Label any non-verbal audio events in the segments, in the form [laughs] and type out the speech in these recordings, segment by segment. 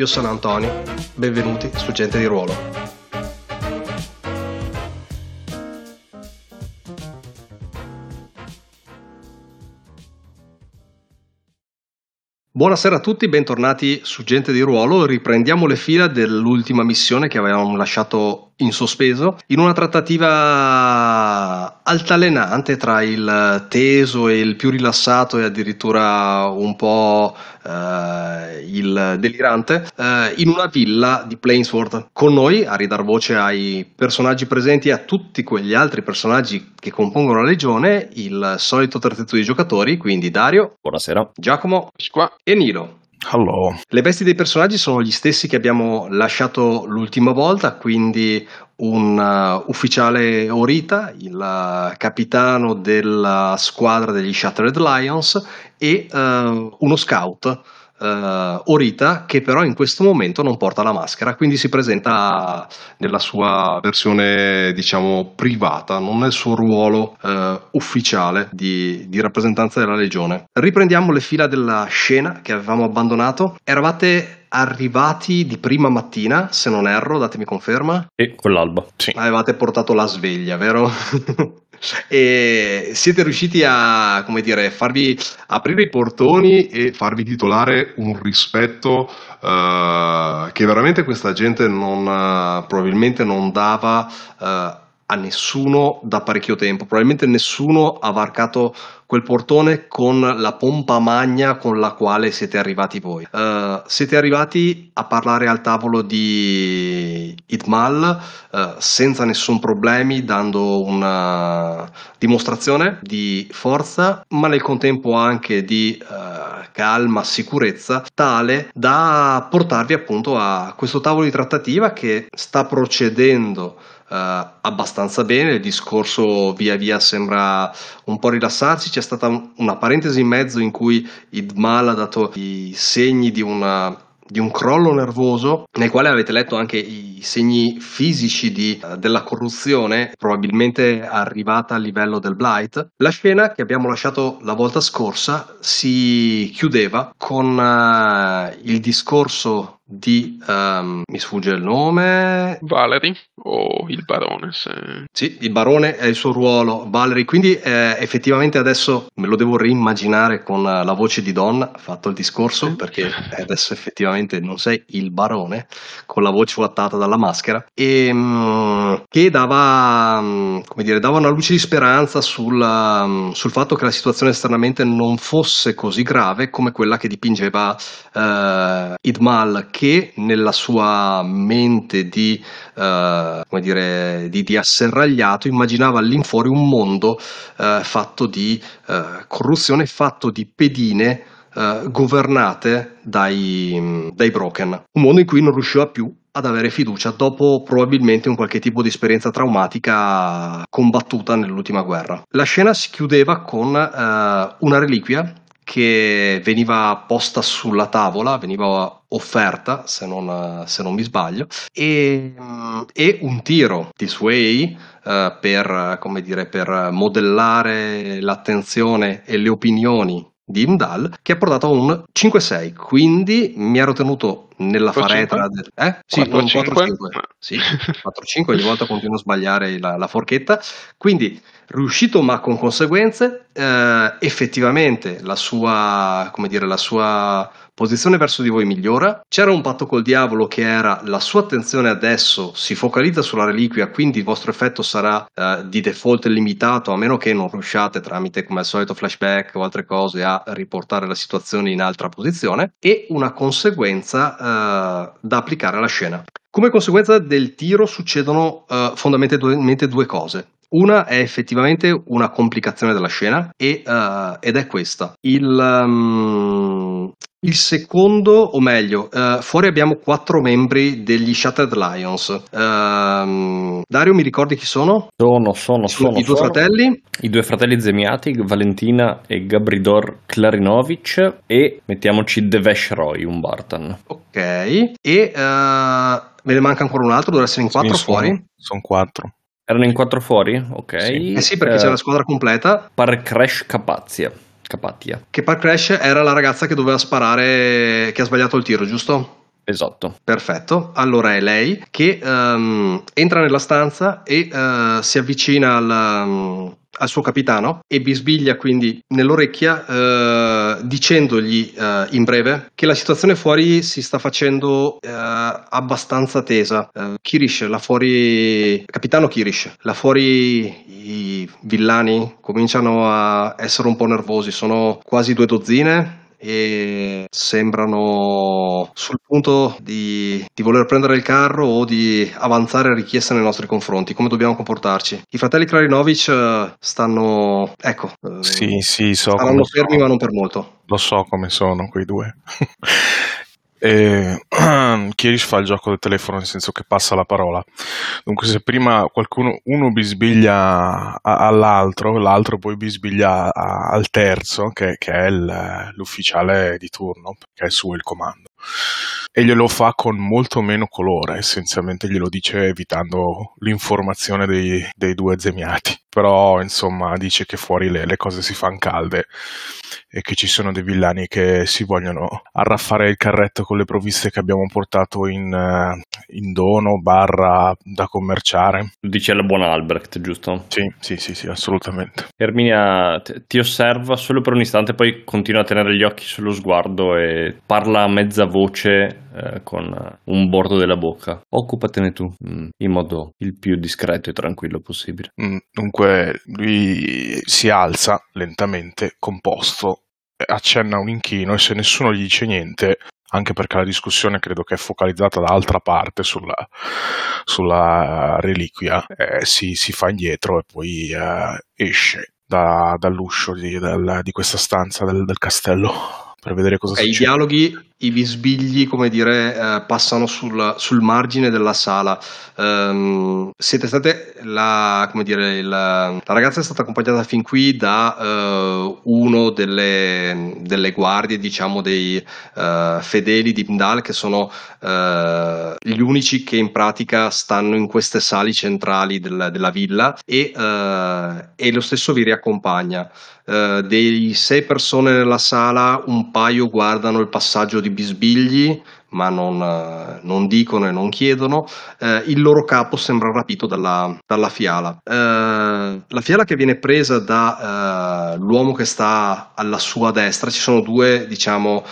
Io sono Antonio, benvenuti su Gente di Ruolo. Buonasera a tutti, bentornati su Gente di Ruolo. Riprendiamo le fila dell'ultima missione che avevamo lasciato in sospeso in una trattativa altalenante tra il teso e il più rilassato e addirittura un po' eh, il delirante eh, in una villa di Plainsworth. Con noi a ridar voce ai personaggi presenti e a tutti quegli altri personaggi che compongono la legione il solito terzetto di giocatori quindi Dario. Buonasera. Giacomo. E Nilo Hello. Le vesti dei personaggi sono gli stessi che abbiamo lasciato l'ultima volta, quindi un uh, ufficiale Orita, il uh, capitano della squadra degli Shattered Lions e uh, uno scout uh, Orita che però in questo momento non porta la maschera, quindi si presenta nella sua versione diciamo privata, non nel suo ruolo uh, ufficiale di, di, rappresentanza della legione. Riprendiamo le fila della scena che avevamo abbandonato. Eravate arrivati di prima mattina, se non erro, datemi conferma. E con l'alba, sì. Avevate portato la sveglia, vero? [laughs] e siete riusciti a, come dire, farvi aprire i portoni e farvi titolare un rispetto uh, che veramente questa gente non, uh, probabilmente non dava uh, a nessuno da parecchio tempo. Probabilmente nessuno ha varcato quel portone con la pompa magna con la quale siete arrivati voi. Uh, siete arrivati a parlare al tavolo di Itmal uh, senza nessun problemi, dando una dimostrazione di forza, ma nel contempo anche di uh, calma, sicurezza, tale da portarvi appunto a questo tavolo di trattativa che sta procedendo abbastanza bene, il discorso via via sembra un po' rilassarsi, c'è stata una parentesi in mezzo in cui Idmal ha dato i segni di una di un crollo nervoso nel quale avete letto anche i segni fisici di, uh, della corruzione, probabilmente arrivata a livello del blight. La scena che abbiamo lasciato la volta scorsa si chiudeva con uh, il discorso di um, mi sfugge il nome. Valerie o il barone se... sì il barone è il suo ruolo. Valerie quindi eh, effettivamente adesso me lo devo reimmaginare con la voce di donna fatto il discorso perché adesso effettivamente non sei il barone con la voce vuotata dalla maschera. E um, che dava um, come dire dava una luce di speranza sul, um, sul, fatto che la situazione esternamente non fosse così grave come quella che dipingeva uh, Idmal che nella sua mente di, uh, come dire, di, di, asserragliato immaginava all'infuori un mondo uh, fatto di uh, corruzione, fatto di pedine governate dai, dai broken. Un mondo in cui non riusciva più ad avere fiducia dopo probabilmente un qualche tipo di esperienza traumatica combattuta nell'ultima guerra. La scena si chiudeva con uh, una reliquia che veniva posta sulla tavola, veniva offerta, se non, se non mi sbaglio, e, e, un tiro di Sway uh, per, come dire, per modellare l'attenzione e le opinioni di Imdal che ha portato a un 5-6 quindi mi ero tenuto nella faretra del, eh? sì, 4, un 4-5 sì, 4-5 ogni volta continuo a sbagliare la, la forchetta. Quindi riuscito ma con conseguenze eh, effettivamente la sua come dire la sua posizione verso di voi migliora. C'era un patto col diavolo che era la sua attenzione adesso si focalizza sulla reliquia, quindi il vostro effetto sarà uh, di default limitato, a meno che non riusciate tramite come al solito flashback o altre cose a riportare la situazione in altra posizione e una conseguenza uh, da applicare alla scena. Come conseguenza del tiro succedono uh, fondamentalmente due cose. Una è effettivamente una complicazione della scena e, uh, ed è questa. Il, um, Il secondo, o meglio, uh, fuori abbiamo quattro membri degli Shattered Lions. Uh, Dario, mi ricordi chi sono? Sono, sono, sono. I due sono. fratelli? I due fratelli Zemiati, Valentina e Gabridor Klarinovic e mettiamoci Devesh Roy, un Bartan. Ok. E uh, me ne manca ancora un altro, dovrebbe essere in quattro Sì, fuori. Sono, sono quattro. Erano in quattro fuori? Ok. Sì. Eh sì, perché c'è la squadra completa. Par Crash Capazia. Capatia. Che Park Crash era la ragazza che doveva sparare, che ha sbagliato il tiro, giusto? Esatto. Perfetto, allora è lei che um, entra nella stanza e uh, si avvicina al, um, al, suo capitano e bisbiglia quindi nell'orecchia uh, dicendogli uh, in breve che la situazione fuori si sta facendo abbastanza tesa. Kirish, là fuori, capitano Kirish, là fuori i villani cominciano a essere un po' nervosi, sono quasi due dozzine e sembrano sul punto di, di, voler prendere il carro o di avanzare richieste nei nostri confronti. Come dobbiamo comportarci? I fratelli Klarinovic stanno, ecco, sì, sì, so saranno fermi sono. ma non per molto. Lo so come sono quei due. [laughs] E [clears throat] Kirish fa il gioco del telefono nel senso che passa la parola. Dunque, se prima qualcuno uno bisbiglia all'altro, l'altro poi bisbiglia al terzo, che, che è il, l'ufficiale di turno, che è suo il comando. E glielo fa con molto meno colore, essenzialmente glielo dice evitando l'informazione dei, dei due zemiati. Però, insomma, dice che fuori le, le cose si fanno calde e che ci sono dei villani che si vogliono arraffare il carretto con le provviste che abbiamo portato in, in dono barra da commerciare. Dice la buona Albrecht, giusto? Sì, sì, sì, sì, assolutamente. Erminia ti osserva solo per un istante, poi continua a tenere gli occhi sullo sguardo e parla a mezza voce eh, con un bordo della bocca. Occupatene tu, mm, in modo il più discreto e tranquillo possibile. Mm, dunque, lui si alza lentamente, composto, accenna un inchino e se nessuno gli dice niente, anche perché la discussione credo che è focalizzata da altra parte sulla, sulla reliquia, eh, si, si, fa indietro e poi eh, esce da, dall'uscio di, dal, di, questa stanza del, del castello per vedere cosa okay, succede. I dialoghi, i bisbigli, come dire, eh, passano sul, sul, margine della sala. Um, siete state la, come dire, il, la ragazza è stata accompagnata fin qui da uh, uno delle, delle, guardie, diciamo, dei uh, fedeli di Pindal, che sono uh, gli unici che in pratica stanno in queste sali centrali del, della villa e, e lo stesso vi riaccompagna. Dei sei persone nella sala, un paio guardano il passaggio di bisbigli, ma non, uh, non dicono e non chiedono. Uh, il loro capo sembra rapito dalla, dalla fiala. la fiala che viene presa dall'uomo che sta alla sua destra, ci sono due, diciamo,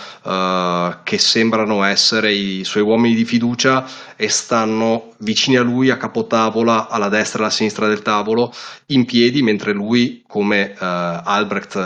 che sembrano essere i suoi uomini di fiducia e stanno vicini a lui a capotavola, alla destra e alla sinistra del tavolo, in piedi, mentre lui, come Albrecht,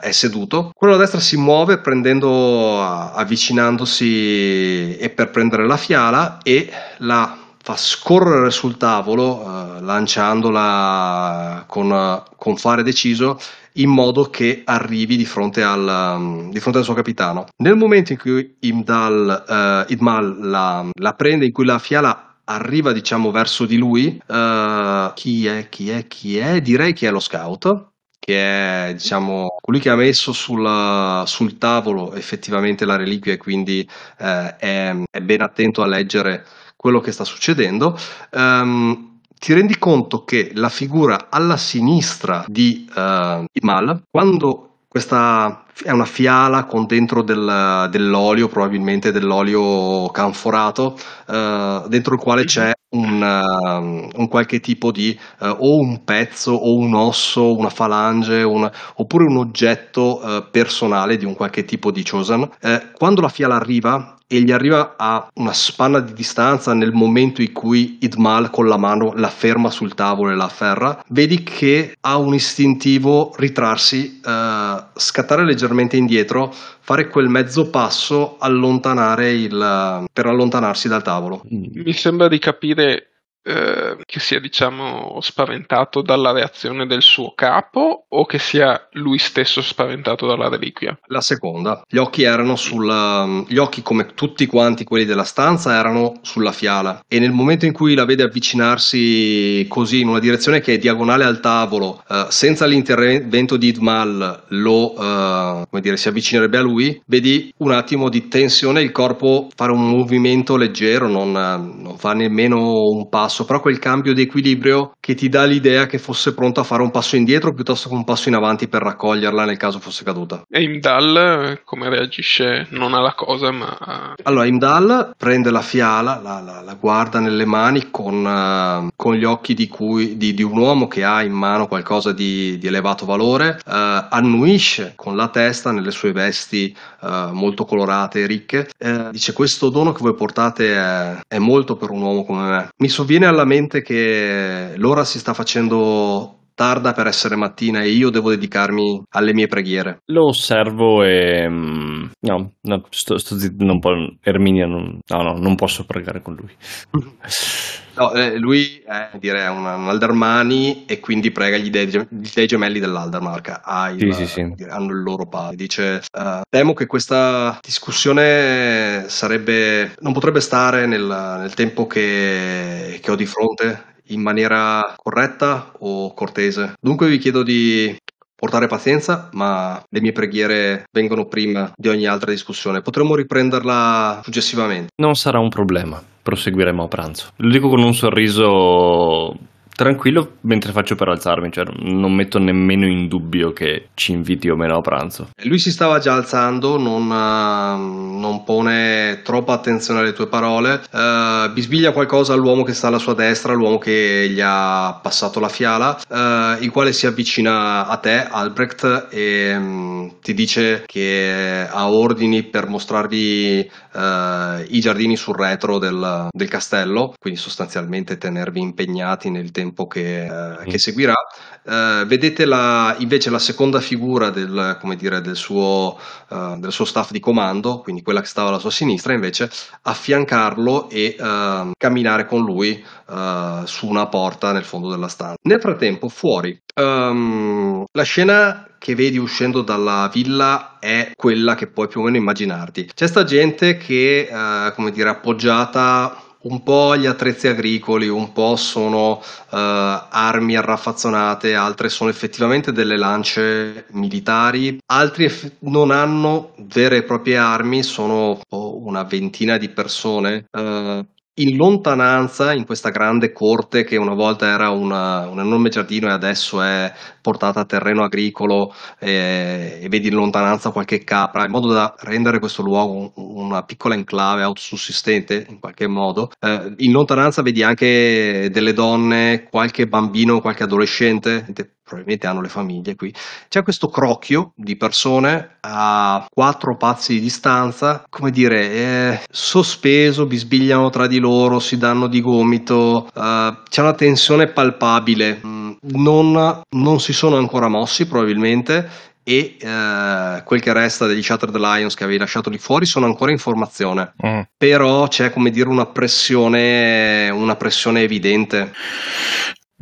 è seduto. Quello alla destra si muove prendendo, avvicinandosi e per prendere la fiala e la fa scorrere sul tavolo eh, lanciandola con, con, fare deciso in modo che arrivi di fronte, al, um, di fronte al suo capitano. Nel momento in cui Imdal, uh, Idmal la, la prende, in cui la fiala arriva diciamo verso di lui, uh, chi è, chi è, chi è? Direi che è lo scout che è diciamo colui che ha messo sul, sul tavolo effettivamente la reliquia e quindi eh, è, è, ben attento a leggere quello che sta succedendo. Um, ti rendi conto che la figura alla sinistra di uh, Imal, quando questa è una fiala con dentro del, dell'olio, probabilmente dell'olio canforato, uh, dentro il quale c'è un, uh, un qualche tipo di uh, o un pezzo o un osso, una falange, un, oppure un oggetto personale di un qualche tipo di chosen. quando la fiala arriva e gli arriva a una spanna di distanza nel momento in cui Idmal con la mano la ferma sul tavolo e la afferra, vedi che ha un istintivo ritrarsi, uh, scattare leggermente indietro, fare quel mezzo passo, allontanare il, per allontanarsi dal tavolo. Mi sembra di capire eh, che sia diciamo spaventato dalla reazione del suo capo o che sia lui stesso spaventato dalla reliquia? La seconda, gli occhi erano sulla gli occhi come tutti quanti quelli della stanza erano sulla fiala e nel momento in cui la vede avvicinarsi così in una direzione che è diagonale al tavolo eh, senza l'intervento di Idmal lo eh, come dire si avvicinerebbe a lui vedi un attimo di tensione il corpo fare un movimento leggero non, non fa nemmeno un passo però quel cambio di equilibrio che ti dà l'idea che fosse pronto a fare un passo indietro piuttosto che un passo in avanti per raccoglierla nel caso fosse caduta. E Imdal come reagisce non alla cosa ma allora Imdal prende la fiala la, la, la guarda nelle mani con, uh, con gli occhi di, cui, di, di, un uomo che ha in mano qualcosa di, di elevato valore uh, annuisce con la testa nelle sue vesti uh, molto colorate e ricche. Dice questo dono che voi portate è, è molto per un uomo come me. Mi sovviene alla mente che l'ora si sta facendo tarda per essere mattina e io devo dedicarmi alle mie preghiere. Lo osservo e... Mm, no, no sto, sto zitto, non può... Erminia, non, no, no, non posso pregare con lui. [laughs] No, eh, lui è, direi, un, un Aldermani e quindi prega gli dei, gli dei gemelli dell'Aldermark. Sì, sì, sì. Hanno il loro padre. Dice: uh, Temo che questa discussione sarebbe. non potrebbe stare nel, nel tempo che, che ho di fronte in maniera corretta o cortese. Dunque vi chiedo di portare pazienza, ma le mie preghiere vengono prima di ogni altra discussione. Potremmo riprenderla successivamente. Non sarà un problema, proseguiremo a pranzo. Lo dico con un sorriso tranquillo mentre faccio per alzarmi, cioè non metto nemmeno in dubbio che ci inviti o meno a pranzo. Lui si stava già alzando, non, uh, non pone troppa attenzione alle tue parole, uh, bisbiglia qualcosa all'uomo che sta alla sua destra, l'uomo che gli ha passato la fiala, uh, il quale si avvicina a te, Albrecht, e um, ti dice che ha ordini per mostrarvi i giardini sul retro del, del castello, quindi sostanzialmente tenervi impegnati nel tempo tempo che, eh, che seguirà. Eh, vedete la, invece la seconda figura del, dire, del, suo, uh, del, suo, staff di comando, quindi quella che stava alla sua sinistra, invece affiancarlo e uh, camminare con lui uh, su una porta nel fondo della stanza. Nel frattempo, fuori, um, la scena che vedi uscendo dalla villa è quella che puoi più o meno immaginarti. C'è sta gente che, come dire, appoggiata un po' gli attrezzi agricoli, un po' sono uh, armi arraffazzonate, altre sono effettivamente delle lance militari, altri eff- non hanno vere e proprie armi, sono una ventina di persone. Uh, in lontananza, in questa grande corte che una volta era una, un enorme giardino e adesso è portata a terreno agricolo e, e, vedi in lontananza qualche capra, in modo da rendere questo luogo una piccola enclave autosussistente in qualche modo. Eh, in lontananza vedi anche delle donne, qualche bambino, qualche adolescente, probabilmente hanno le famiglie qui. C'è questo crocchio di persone a quattro passi di distanza, come dire, eh, sospeso, bisbigliano tra di loro, si danno di gomito, eh, c'è una tensione palpabile. Mm, non, non si sono ancora mossi probabilmente e eh, quel che resta degli Shattered Lions che avevi lasciato lì fuori sono ancora in formazione mm. però c'è come dire una pressione una pressione evidente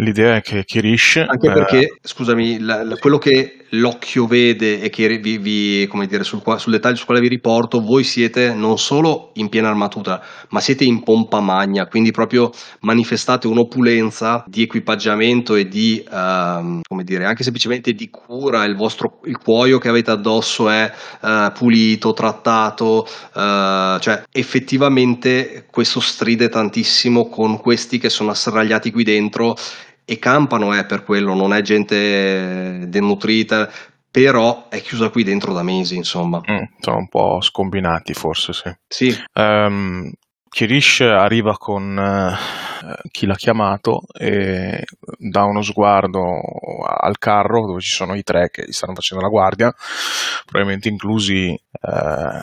L'idea è che Kirish... Anche perché, eh, scusami, la, la, quello che l'occhio vede e che vi, vi come dire, sul, sul, dettaglio sul quale vi riporto, voi siete non solo in piena armatura, ma siete in pompa magna, quindi proprio manifestate un'opulenza di equipaggiamento e di, uh, come dire, anche semplicemente di cura, il vostro il cuoio che avete addosso è uh, pulito, trattato, uh, cioè effettivamente questo stride tantissimo con questi che sono asserragliati qui dentro e campano è per quello, non è gente denutrita, però è chiusa qui dentro da mesi, insomma. Mm, sono un po' scombinati forse, sì. Sì. Um, Kirish arriva con uh, chi l'ha chiamato e dà uno sguardo al carro dove ci sono i tre che gli stanno facendo la guardia, probabilmente inclusi uh,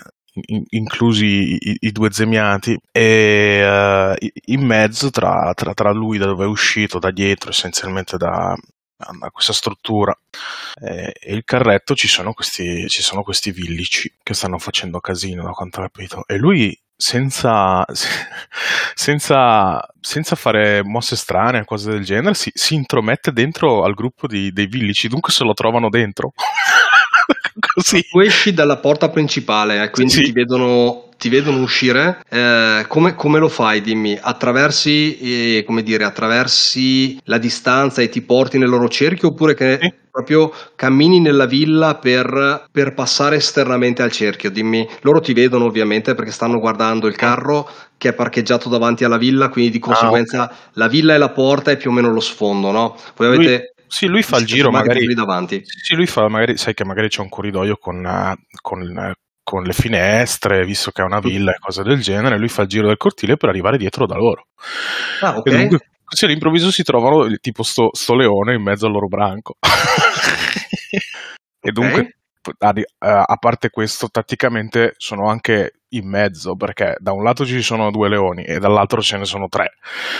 inclusi i, i, due zemiati, e uh, in mezzo tra, tra, tra, lui da dove è uscito, da dietro, essenzialmente da, da questa struttura, eh, e il carretto ci sono, questi, ci sono questi villici che stanno facendo casino, da quanto ho capito, e lui senza, [laughs] senza, senza fare mosse strane, cose del genere, si, si intromette dentro al gruppo di, dei villici, dunque se lo trovano dentro. [laughs] Così. Tu esci dalla porta principale, eh, quindi Sì. ti, vedono, ti vedono uscire. Eh, come, come lo fai? Dimmi, attraversi, eh, come dire, attraversi la distanza e ti porti nel loro cerchio oppure che Sì. proprio cammini nella villa per, per passare esternamente al cerchio? Dimmi, loro ti vedono ovviamente perché stanno guardando il carro che è parcheggiato davanti alla villa, quindi di conseguenza la villa e la porta è più o meno lo sfondo, no? Voi Lui- avete... Sì, lui fa il giro, magari. lì davanti. Sì, lui fa magari, sai che magari c'è un corridoio con, eh, con, eh, con le finestre, visto che è una villa e cose del genere, lui fa il giro del cortile per arrivare dietro da loro. Ah, ok. E dunque, così all'improvviso si trovano tipo sto, sto leone in mezzo al loro branco. [laughs] e dunque, di- a- a parte questo, tatticamente sono anche in mezzo, perché da un lato ci sono due leoni e dall'altro ce ne sono tre.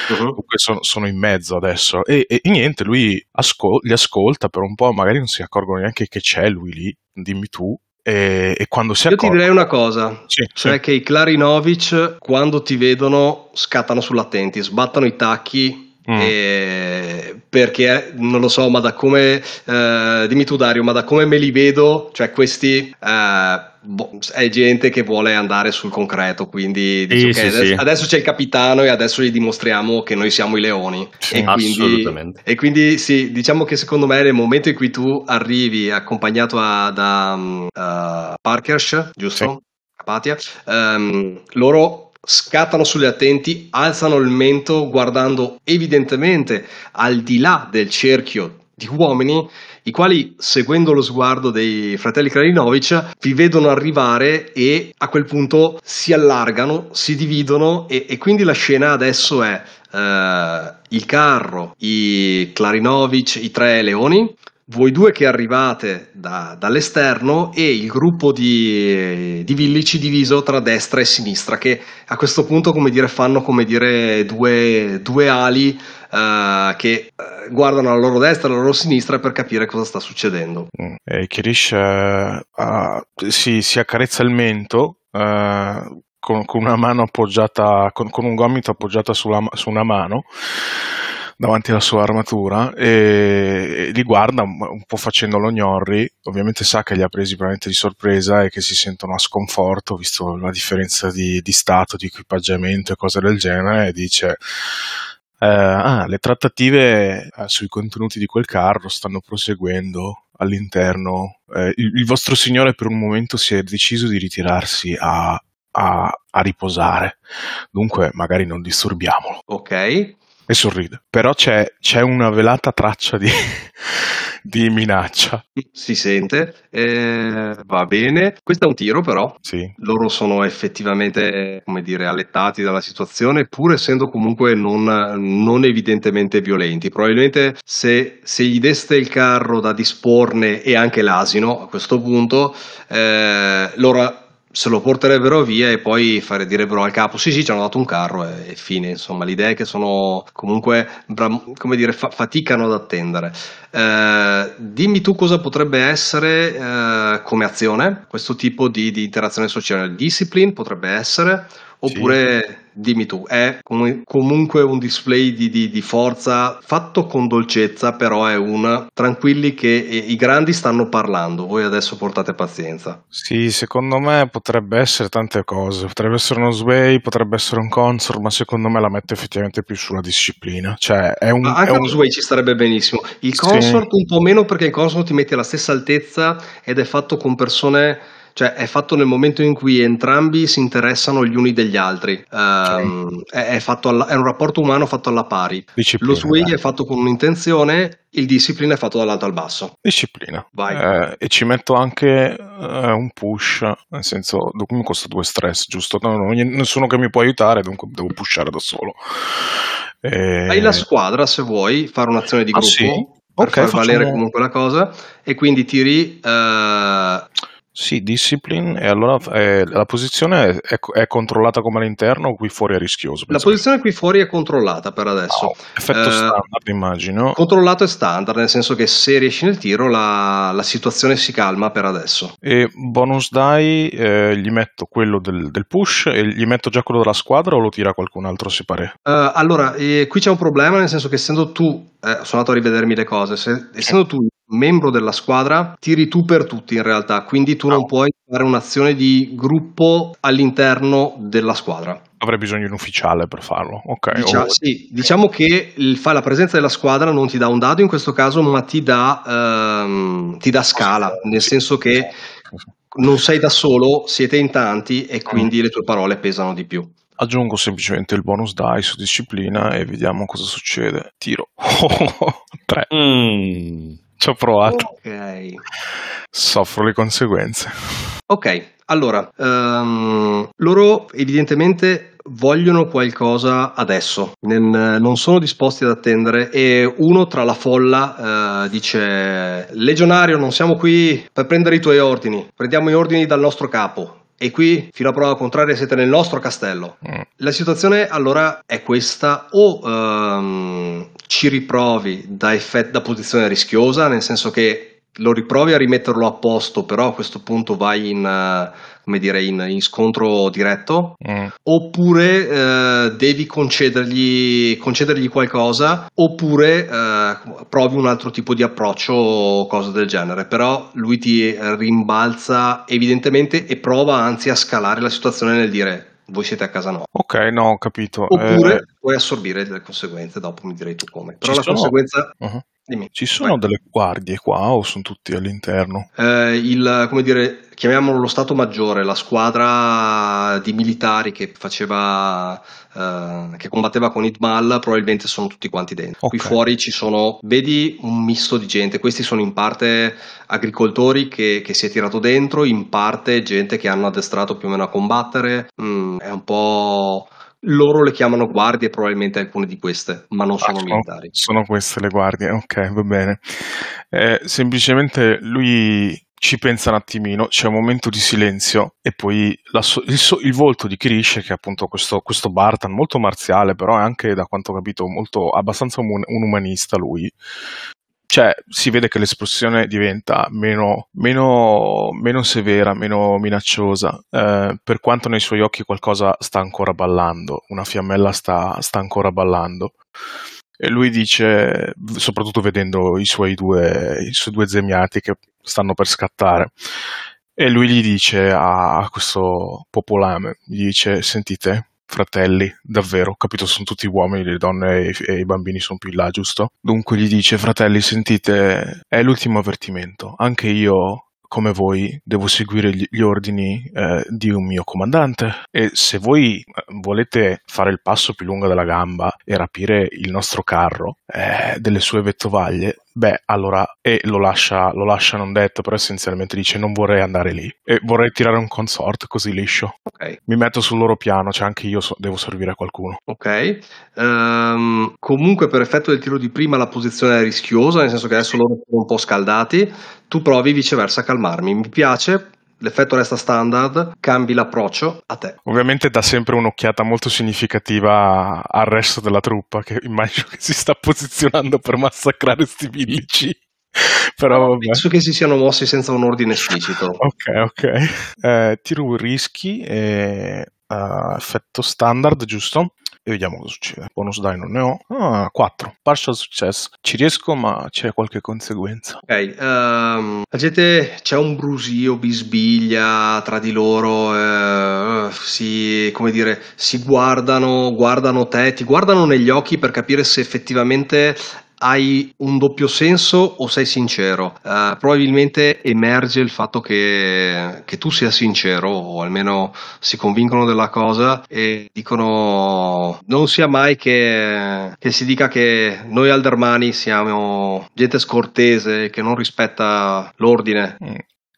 Comunque sono, sono in mezzo adesso. E, e- e niente, lui ascol- li ascolta per un po', magari non si accorgono neanche che c'è lui lì, dimmi tu. E, e quando si Io ti accorgono... direi una cosa, Sì, cioè sì. che i Klarinovic quando ti vedono scattano sull'attenti, sbattono i tacchi Mm. e- perché non lo so, ma da come eh, dimmi tu Dario, ma da come me li vedo, cioè questi eh, boh, è gente che vuole andare sul concreto, quindi dici, Sì, ok, sì, adesso, sì. adesso c'è il capitano e adesso gli dimostriamo che noi siamo i leoni. E quindi, e quindi sì, diciamo che secondo me nel momento in cui tu arrivi accompagnato a, da um, uh, Parkersh, giusto? Sì. Apatia, ehm, loro scattano sulle attenti, alzano il mento guardando evidentemente al di là del cerchio di uomini i quali, seguendo lo sguardo dei fratelli Kralinovic, vi vedono arrivare e a quel punto si allargano, si dividono e, e quindi la scena adesso è eh, il carro, i Klarinovic, i tre leoni, voi due che arrivate da- dall'esterno e il gruppo di, di villici diviso tra destra e sinistra che a questo punto come dire fanno come dire due, due ali eh, che eh, guardano alla loro destra e alla loro sinistra per capire cosa sta succedendo. Mm. E Kirish eh, ha- si, si accarezza il mento eh, con, con una mano appoggiata, con, con un gomito appoggiato sulla, su una mano davanti alla sua armatura e, e li guarda un, po' facendolo gnorri. Ovviamente sa che li ha presi veramente di sorpresa e che si sentono a sconforto visto la differenza di, di stato, di equipaggiamento e cose del genere e dice eh, ah, le trattative eh, sui contenuti di quel carro stanno proseguendo all'interno. Eh, il, il vostro signore per un momento si è deciso di ritirarsi a, a- a riposare, dunque magari non disturbiamolo. Ok? E sorride. Però c'è, c'è una velata traccia di, [laughs] di minaccia. Si sente, eh, va bene. Questo è un tiro però. Sì. Loro sono effettivamente, come dire, allettati dalla situazione, pur essendo comunque non, non evidentemente violenti. Probabilmente se, se gli deste il carro da disporne e anche l'asino a questo punto, eh, loro se lo porterebbero via e poi fare, direbbero al capo sì sì ci hanno dato un carro e, e fine. Insomma l'idea è che sono comunque come dire fa- faticano ad attendere. Eh, dimmi tu cosa potrebbe essere eh, come azione questo tipo di, di interazione sociale. Discipline potrebbe essere oppure dimmi tu è com- comunque un display di, di- di forza fatto con dolcezza però è un tranquilli che i grandi stanno parlando voi adesso portate pazienza Sì, secondo me potrebbe essere tante cose. Potrebbe essere uno sway, potrebbe essere un consort, ma secondo me la mette effettivamente più sulla disciplina. Cioè, è un. Ma è anche un- lo Sway ci starebbe benissimo. Il Sì. consort un po' meno perché il consort ti metti alla stessa altezza ed è fatto con persone, cioè è fatto nel momento in cui entrambi si interessano gli uni degli altri. Ehm, è, è fatto alla- è un rapporto umano fatto alla pari. Disciplina. Lo dai. è fatto con un'intenzione, il discipline è fatto dall'alto al basso. Disciplina. Vai. Eh, e ci metto anche eh, un push, nel senso, mi costa due stress, giusto? No, no, nessuno che mi può aiutare, dunque devo pushare da solo. Eh, Hai la squadra se vuoi fare un'azione di Ah, gruppo sì? per Ok, far valere comunque la cosa e quindi tiri eh, Sì, discipline, e allora eh, la posizione è, è, controllata come all'interno o qui fuori è rischioso? La posizione qui fuori è controllata per adesso. Oh, effetto eh, standard, immagino. Controllato e standard, nel senso che se riesci nel tiro la, la situazione si calma per adesso. E bonus die, eh, gli metto quello del, del, push e gli metto già quello della squadra o lo tira qualcun altro se pare? Uh, allora, qui c'è un problema, nel senso che essendo tu, eh, sono andato a rivedermi le cose, se, essendo tu membro della squadra, tiri tu per tutti in realtà, quindi tu non puoi fare un'azione di gruppo all'interno della squadra. Avrei bisogno di un ufficiale per farlo, ok. Dicia- oh. sì, diciamo che il, fa la presenza della squadra non ti dà un dado in questo caso, ma ti dà, ehm, ti dà scala, nel senso che non sei da solo, siete in tanti e quindi mm. le tue parole pesano di più. Aggiungo semplicemente il bonus die su disciplina e vediamo cosa succede. Tiro. [laughs] 3. Mm. Ci ho provato. Ok. Soffro le conseguenze. Ok, allora, um, loro evidentemente vogliono qualcosa adesso, non sono disposti ad attendere e uno tra la folla uh, dice Legionario non siamo qui per prendere i tuoi ordini, prendiamo i ordini dal nostro capo, e qui, fino a prova contraria, siete nel nostro castello. Mm. La situazione allora è questa: o um, ci riprovi da, effett- da posizione rischiosa, nel senso che lo riprovi a rimetterlo a posto, però a questo punto vai in, uh, come dire, in, in scontro diretto, mm. oppure uh, devi concedergli, concedergli, qualcosa, oppure uh, provi un altro tipo di approccio o cose del genere. Però lui ti rimbalza evidentemente e prova anzi a scalare la situazione nel dire voi siete a casa no. Ok, no, ho capito. Oppure eh... puoi assorbire delle conseguenze, dopo mi direi tu come. Però Ci la sono... conseguenza... Uh-huh. Dimmi. Ci sono Vai. delle guardie qua o sono tutti all'interno? Eh, il, come dire, chiamiamolo lo Stato Maggiore, la squadra di militari che faceva, eh, che combatteva con Idmal, probabilmente sono tutti quanti dentro. Okay. Qui fuori ci sono, vedi un misto di gente, questi sono in parte agricoltori che, che si è tirato dentro, in parte gente che hanno addestrato più o meno a combattere, mm, è un po' loro le chiamano guardie, probabilmente alcune di queste, ma non sono ah, militari. Sono queste le guardie, ok, va bene. Eh, semplicemente lui ci pensa un attimino, c'è un momento di silenzio e poi la, il, il, volto di Krish, che è appunto questo, questo Bartan molto marziale, però è anche, da quanto ho capito, molto, abbastanza un, un umanista lui, cioè si vede che l'esplosione diventa meno, meno, meno severa, meno minacciosa, eh, per quanto nei suoi occhi qualcosa sta ancora ballando, una fiammella sta, sta ancora ballando. E lui dice, soprattutto vedendo i suoi due, i suoi due zemiati che stanno per scattare, e lui gli dice a questo popolame, gli dice, sentite, fratelli, davvero, capito, sono tutti uomini, le donne e, e, i bambini sono più in là, giusto? Dunque gli dice, fratelli, sentite, è l'ultimo avvertimento, anche io come voi devo seguire gli ordini eh, di un mio comandante e se voi eh, volete fare il passo più lungo della gamba e rapire il nostro carro eh, delle sue vettovaglie beh, allora, e lo lascia, lo lascia non detto, però essenzialmente dice non vorrei andare lì e vorrei tirare un consort così liscio. Ok. Mi metto sul loro piano, cioè anche io so, devo servire a qualcuno. Ok. Um, comunque per effetto del tiro di prima la posizione è rischiosa, nel senso che adesso loro sono un po' scaldati, tu provi viceversa a calmarmi. Mi piace, l'effetto resta standard, cambi l'approccio a te. Ovviamente dà sempre un'occhiata molto significativa al resto della truppa che immagino che si sta posizionando per massacrare sti villici. [laughs] Però. Penso che si siano mossi senza un ordine esplicito. ok, ok. Eh, tiro rischi e uh, effetto standard, giusto? E vediamo cosa succede. Bonus die non ne ho. Ah, 4. Partial success. Ci riesco, ma c'è qualche conseguenza. Ok, um, la gente c'è un brusio, bisbiglia tra di loro, eh, si, come dire, si guardano, guardano te, ti guardano negli occhi per capire se effettivamente hai un doppio senso o sei sincero? Uh, probabilmente emerge il fatto che, che, tu sia sincero o almeno si convincono della cosa e dicono non sia mai che, che si dica che noi aldermani siamo gente scortese che non rispetta l'ordine. Mm.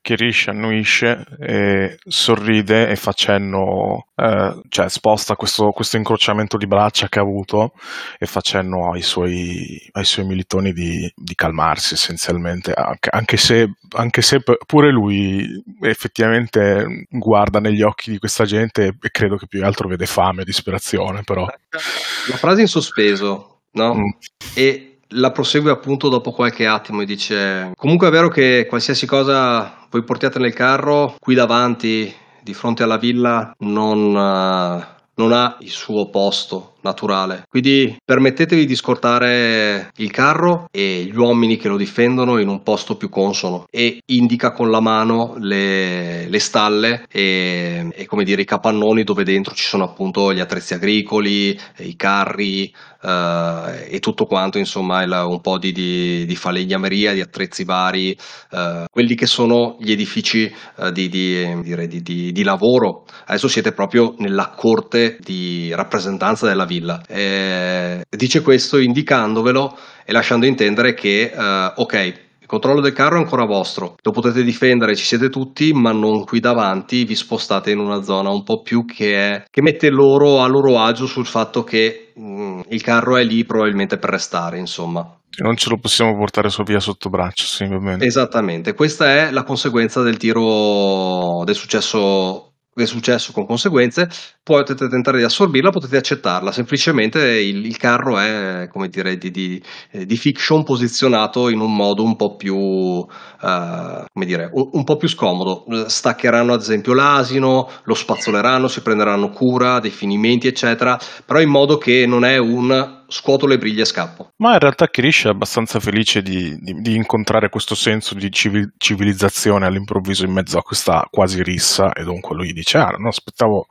Kirish annuisce e sorride e facendo eh, cioè sposta questo, questo, incrociamento di braccia che ha avuto e facendo ai suoi, ai suoi militoni di, di calmarsi essenzialmente anche, anche, se, anche, se, pure lui effettivamente guarda negli occhi di questa gente e credo che più che altro vede fame e disperazione però la frase in sospeso no? Mm. e la prosegue appunto dopo qualche attimo e dice comunque è vero che qualsiasi cosa voi portiate nel carro qui davanti di fronte alla villa non, uh, non ha il suo posto naturale. Quindi permettetevi di scortare il carro e gli uomini che lo difendono in un posto più consono e indica con la mano le, le stalle e, e, come dire i capannoni dove dentro ci sono appunto gli attrezzi agricoli, i carri uh, e tutto quanto insomma il, un po' di, di, di, falegnameria, di attrezzi vari, uh, quelli che sono gli edifici uh, di, di, di lavoro. Adesso siete proprio nella corte di rappresentanza della villa villa. Eh, dice questo indicandovelo e lasciando intendere che, eh, ok, il controllo del carro è ancora vostro, lo potete difendere, ci siete tutti, ma non qui davanti, vi spostate in una zona un po' più che, è, che mette loro a loro agio sul fatto che mh, mm, il carro è lì probabilmente per restare, insomma. Non ce lo possiamo portare so via sotto braccio, sì, va bene. Esattamente, questa è la conseguenza del tiro del successo è successo con conseguenze, potete tentare di assorbirla, potete accettarla, semplicemente il, il carro è, come dire, di, di, eh, di, fiction posizionato in un modo un po' più, uh, come dire, un, un, po' più scomodo. Staccheranno ad esempio l'asino, lo spazzoleranno, si prenderanno cura dei finimenti, eccetera, però in modo che non è un scuoto le briglie e scappo. Ma in realtà Kirish è abbastanza felice di, di, di incontrare questo senso di civil, civilizzazione all'improvviso in mezzo a questa quasi rissa e dunque lui dice, ah no, aspettavo,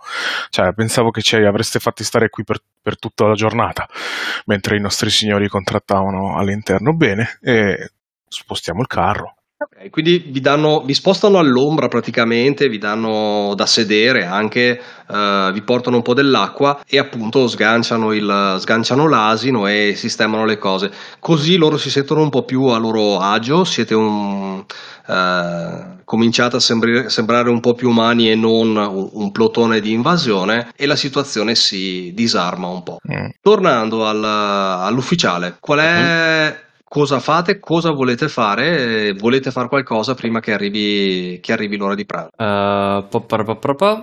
cioè pensavo che ci avreste fatti stare qui per, per tutta la giornata, mentre i nostri signori contrattavano all'interno bene e spostiamo il carro. Okay, quindi vi, danno, vi, spostano all'ombra praticamente, vi danno da sedere anche, uh, vi portano un po' dell'acqua e appunto sganciano, il, sganciano, l'asino e sistemano le cose. Così loro si sentono un po' più a loro agio, siete un, uh, cominciate a sembri, sembrare un po' più umani e non un, un, plotone di invasione e la situazione si disarma un po'. Mm. Tornando al, all'ufficiale, qual è... Mm cosa fate, cosa volete fare, volete fare qualcosa prima che arrivi, che arrivi l'ora di pranzo. Uh,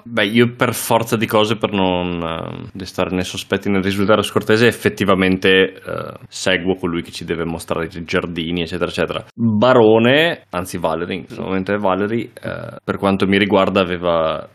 Beh, io per forza di cose, per non uh, destare né sospetti né risultare scortese, effettivamente uh, seguo colui che ci deve mostrare i giardini, eccetera, eccetera. Barone, anzi Valerie, in questo momento è Valerie, per quanto mi riguarda aveva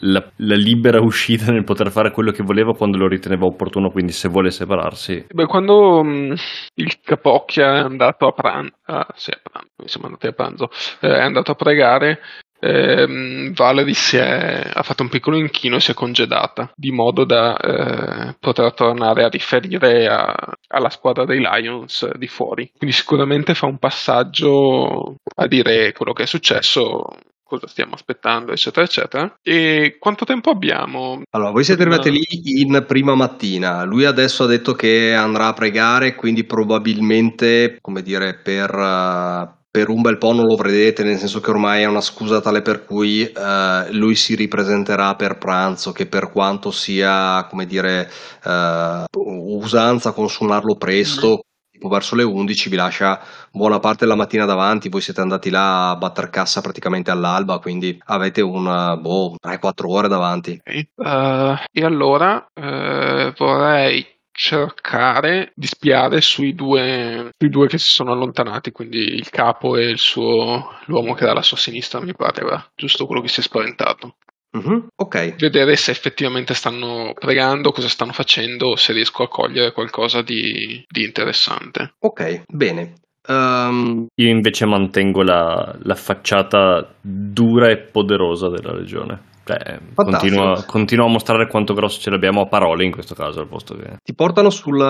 la, la, libera uscita nel poter fare quello che voleva quando lo riteneva opportuno, quindi se vuole separarsi. Beh, quando mh, mm, il capocchia è andato a pranzo, ah, sì, a pranzo, siamo andati a pranzo, eh, è andato a pregare, eh, Valerie è, ha fatto un piccolo inchino e si è congedata, di modo da eh, poter tornare a riferire a, alla squadra dei Lions di fuori. Quindi sicuramente fa un passaggio a dire quello che è successo cosa stiamo aspettando, eccetera, eccetera. E quanto tempo abbiamo? Allora, voi siete arrivati lì in prima mattina. Lui adesso ha detto che andrà a pregare, quindi probabilmente, come dire, per. Uh per un bel po' non lo vedete, nel senso che ormai è una scusa tale per cui uh, lui si ripresenterà per pranzo, che per quanto sia, come dire, uh, usanza consumarlo presto, tipo verso le 11 vi lascia buona parte della mattina davanti, voi siete andati là a batter cassa praticamente all'alba, quindi avete un boh, 3-4 ore davanti. Uh, e allora uh, vorrei cercare di spiare sui due, sui due che si sono allontanati, quindi il capo e il suo, l'uomo che era alla sua sinistra, mi pare, era giusto quello che si è spaventato. Uh-huh. Ok. Vedere se effettivamente stanno pregando, cosa stanno facendo, se riesco a cogliere qualcosa di, di interessante. Ok, bene. Um... Io invece mantengo la, la facciata dura e poderosa della regione. Cioè, continua, continua, a mostrare quanto grosso ce l'abbiamo a parole in questo caso al posto che... Ti portano sul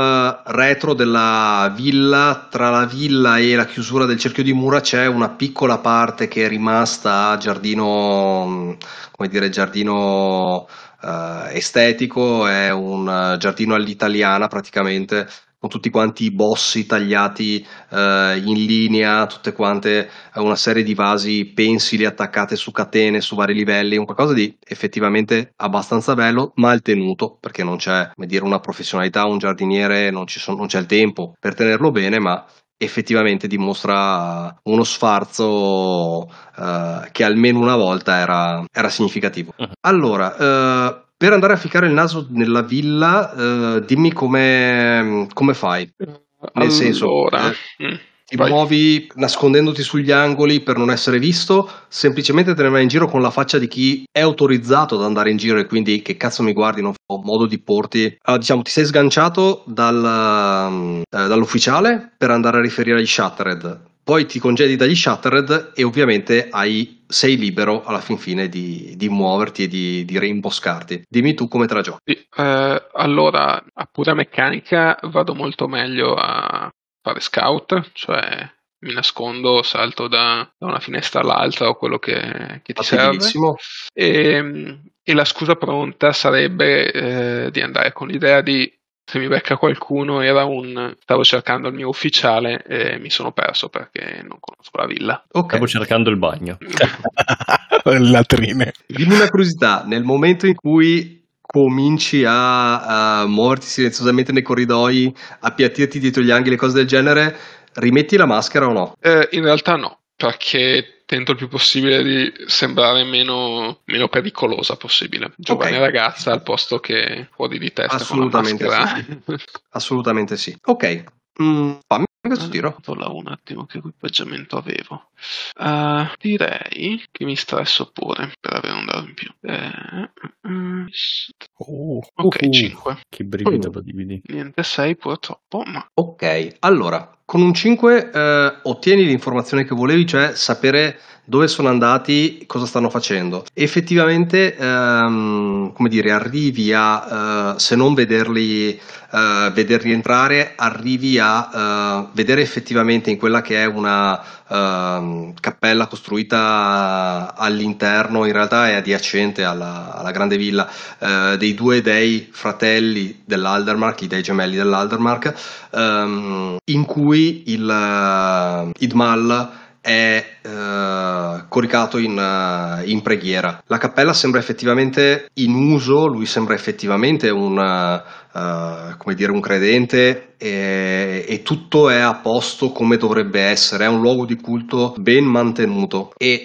retro della villa, tra la villa e la chiusura del cerchio di mura c'è una piccola parte che è rimasta giardino, come dire, giardino uh, estetico, è un giardino all'italiana praticamente, con tutti quanti i bossi tagliati eh, in linea, tutte quante eh, una serie di vasi pensili attaccate su catene su vari livelli, un qualcosa di effettivamente abbastanza bello, mal tenuto, perché non c'è come dire, una professionalità, un giardiniere, non, sono, non c'è il tempo per tenerlo bene, ma effettivamente dimostra uno sfarzo uh, che almeno una volta era, era significativo. Uh-huh. Allora, uh, per andare a ficcare il naso nella villa, uh, dimmi come, come fai. Nel allora, senso, eh, mm ti Vai. muovi nascondendoti sugli angoli per non essere visto, semplicemente te ne vai in giro con la faccia di chi è autorizzato ad andare in giro e quindi che cazzo mi guardi, non ho modo di porti. Allora, diciamo, ti sei sganciato dal, eh, dall'ufficiale per andare a riferire agli Shattered. Poi ti congedi dagli Shattered e ovviamente hai, sei libero alla fin fine di, di muoverti e di, di, reimboscarti. Dimmi tu come te la giochi. Eh, allora, a pura meccanica vado molto meglio a fare scout, cioè mi nascondo, salto da, da una finestra all'altra o quello che, che ti serve. E, e, la scusa pronta sarebbe eh, di andare con l'idea di se mi becca qualcuno era un stavo cercando il mio ufficiale e mi sono perso perché non conosco la villa. Okay. Stavo cercando il bagno. [laughs] Le latrine. Dimmi una curiosità, nel momento in cui cominci a, a muoverti silenziosamente nei corridoi, appiattirti dietro gli angoli e cose del genere, rimetti la maschera o no? Eh, in realtà no, perché tento il più possibile di sembrare meno, meno pericolosa possibile. Giovane okay. ragazza al posto che fuori di testa Assolutamente con la maschera. Sì. [laughs] Assolutamente sì. Ok, mm, fammi questo tiro. Là un attimo che equipaggiamento avevo. Uh, direi che mi stresso pure per avere un dado in più. Eh, uh, oh, ok, uh, 5. Che brivido lo dividi. Niente 6 purtroppo, ma... Ok, allora, con un 5 eh, ottieni l'informazione che volevi, cioè sapere dove sono andati, cosa stanno facendo. Effettivamente, ehm, come dire, arrivi a, eh, se non vederli, eh, vederli entrare, arrivi a eh, vedere effettivamente in quella che è una ehm, cappella costruita all'interno, in realtà è adiacente alla, alla grande villa, eh, dei due dei fratelli dell'Aldermark, i dei gemelli dell'Aldermark, ehm, in cui il uh, Idmal è uh, coricato in, uh, in, preghiera. La cappella sembra effettivamente in uso, lui sembra effettivamente un, uh, come dire, un credente e, e, tutto è a posto come dovrebbe essere, è un luogo di culto ben mantenuto. E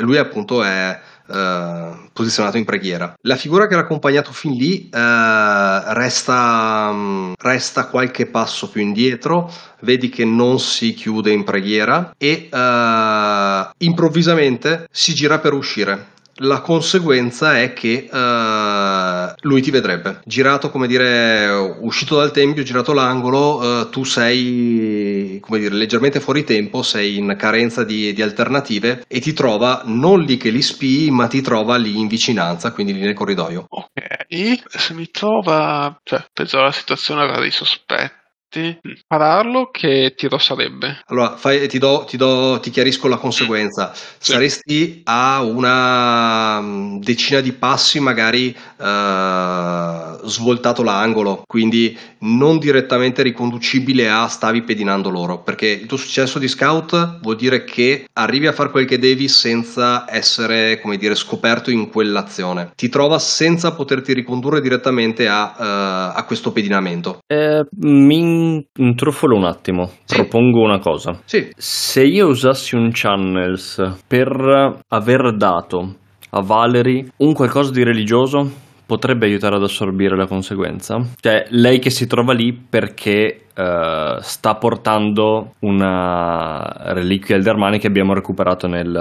lui appunto è Uh, posizionato in preghiera. La figura che l'ha accompagnato fin lì uh, resta, um, resta, qualche passo più indietro, vedi che non si chiude in preghiera e uh, improvvisamente si gira per uscire la conseguenza è che uh, lui ti vedrebbe. Girato, come dire, uscito dal tempio, girato l'angolo, uh, tu sei, come dire, leggermente fuori tempo, sei in carenza di, di, alternative e ti trova non lì che li spii, ma ti trova lì in vicinanza, quindi lì nel corridoio. Ok, se mi trova, cioè, penso alla situazione avrà dei sospetti potresti pararlo, che tiro sarebbe? Allora, fai, ti, do, ti, do, ti, chiarisco la conseguenza. Sì. Saresti a una mm, decina di passi, magari uh, svoltato l'angolo, quindi non direttamente riconducibile a stavi pedinando loro, perché il tuo successo di scout vuol dire che arrivi a fare quel che devi senza essere, come dire, scoperto in quell'azione. Ti trova senza poterti ricondurre direttamente a, uh, a questo pedinamento. Eh, min intrufolo un attimo, sì. propongo una cosa. Sì. Se io usassi un channels per aver dato a Valerie un qualcosa di religioso, potrebbe aiutare ad assorbire la conseguenza. Cioè, lei che si trova lì perché uh, sta portando una reliquia Eldermani che abbiamo recuperato nel...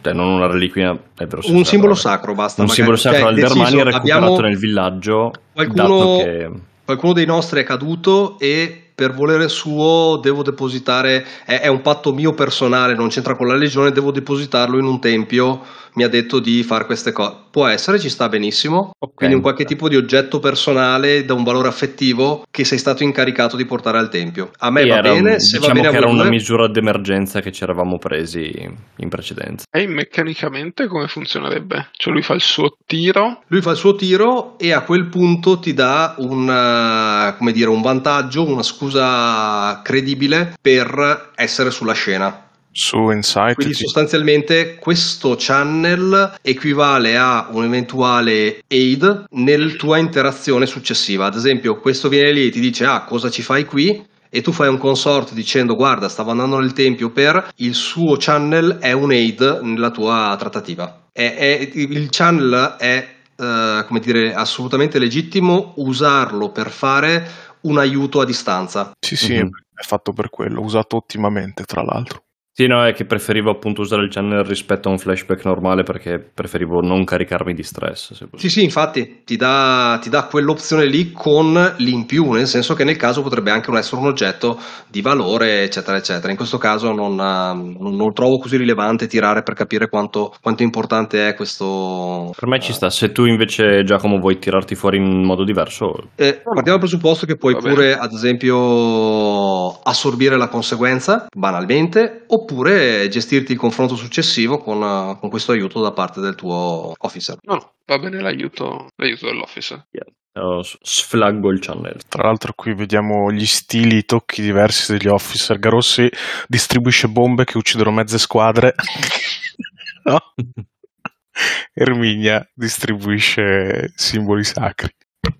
Cioè, non una reliquia, è vero. Un simbolo sacro, basta. Un simbolo sacro cioè, Eldermani recuperato nel villaggio. Qualcuno... Che... Qualcuno dei nostri è caduto e per volere suo devo depositare, è, è, un patto mio personale, non c'entra con la legione, devo depositarlo in un tempio, mi ha detto di fare queste cose. Può essere, ci sta benissimo, okay. quindi un qualche tipo di oggetto personale da un valore affettivo che sei stato incaricato di portare al tempio. A me e va bene, un, se diciamo va bene che era una misura d'emergenza che ci eravamo presi in precedenza. E meccanicamente come funzionerebbe? Cioè lui fa il suo tiro? Lui fa il suo tiro e a quel punto ti dà un, come dire, un vantaggio, una scusa credibile per essere sulla scena. Su Insight. Quindi ti- sostanzialmente questo channel equivale a un eventuale aid nella tua interazione successiva. Ad esempio, questo viene lì e ti dice: Ah, cosa ci fai qui? E tu fai un consorte dicendo: Guarda, stavo andando nel tempio per il suo channel è un aid nella tua trattativa. È- è- il channel è eh, come dire assolutamente legittimo usarlo per fare un aiuto a distanza. Sì, sì, Mhm. è fatto per quello, usato ottimamente, tra l'altro. Sì, no, è che preferivo appunto usare il channel rispetto a un flashback normale perché preferivo non caricarmi di stress. Sì, sì, infatti ti dà, ti dà quell'opzione lì con l'in più, nel senso che nel caso potrebbe anche non essere un oggetto di valore, eccetera, eccetera. In questo caso non, non- non trovo così rilevante tirare per capire quanto, quanto importante è questo. Per me ci sta, se tu invece Giacomo vuoi tirarti fuori in modo diverso, Eh, partiamo dal presupposto che puoi Va pure, ad esempio, assorbire la conseguenza banalmente, oppure gestirti il confronto successivo con, eh, con questo aiuto da parte del tuo officer. No, no, va bene l'aiuto, l'aiuto dell'officer. eh, s- sflaggo il channel. Tra l'altro qui vediamo gli stili, i tocchi diversi degli officer. Garossi distribuisce bombe che uccidono mezze squadre. [laughs] no? [laughs] Erminia distribuisce simboli sacri.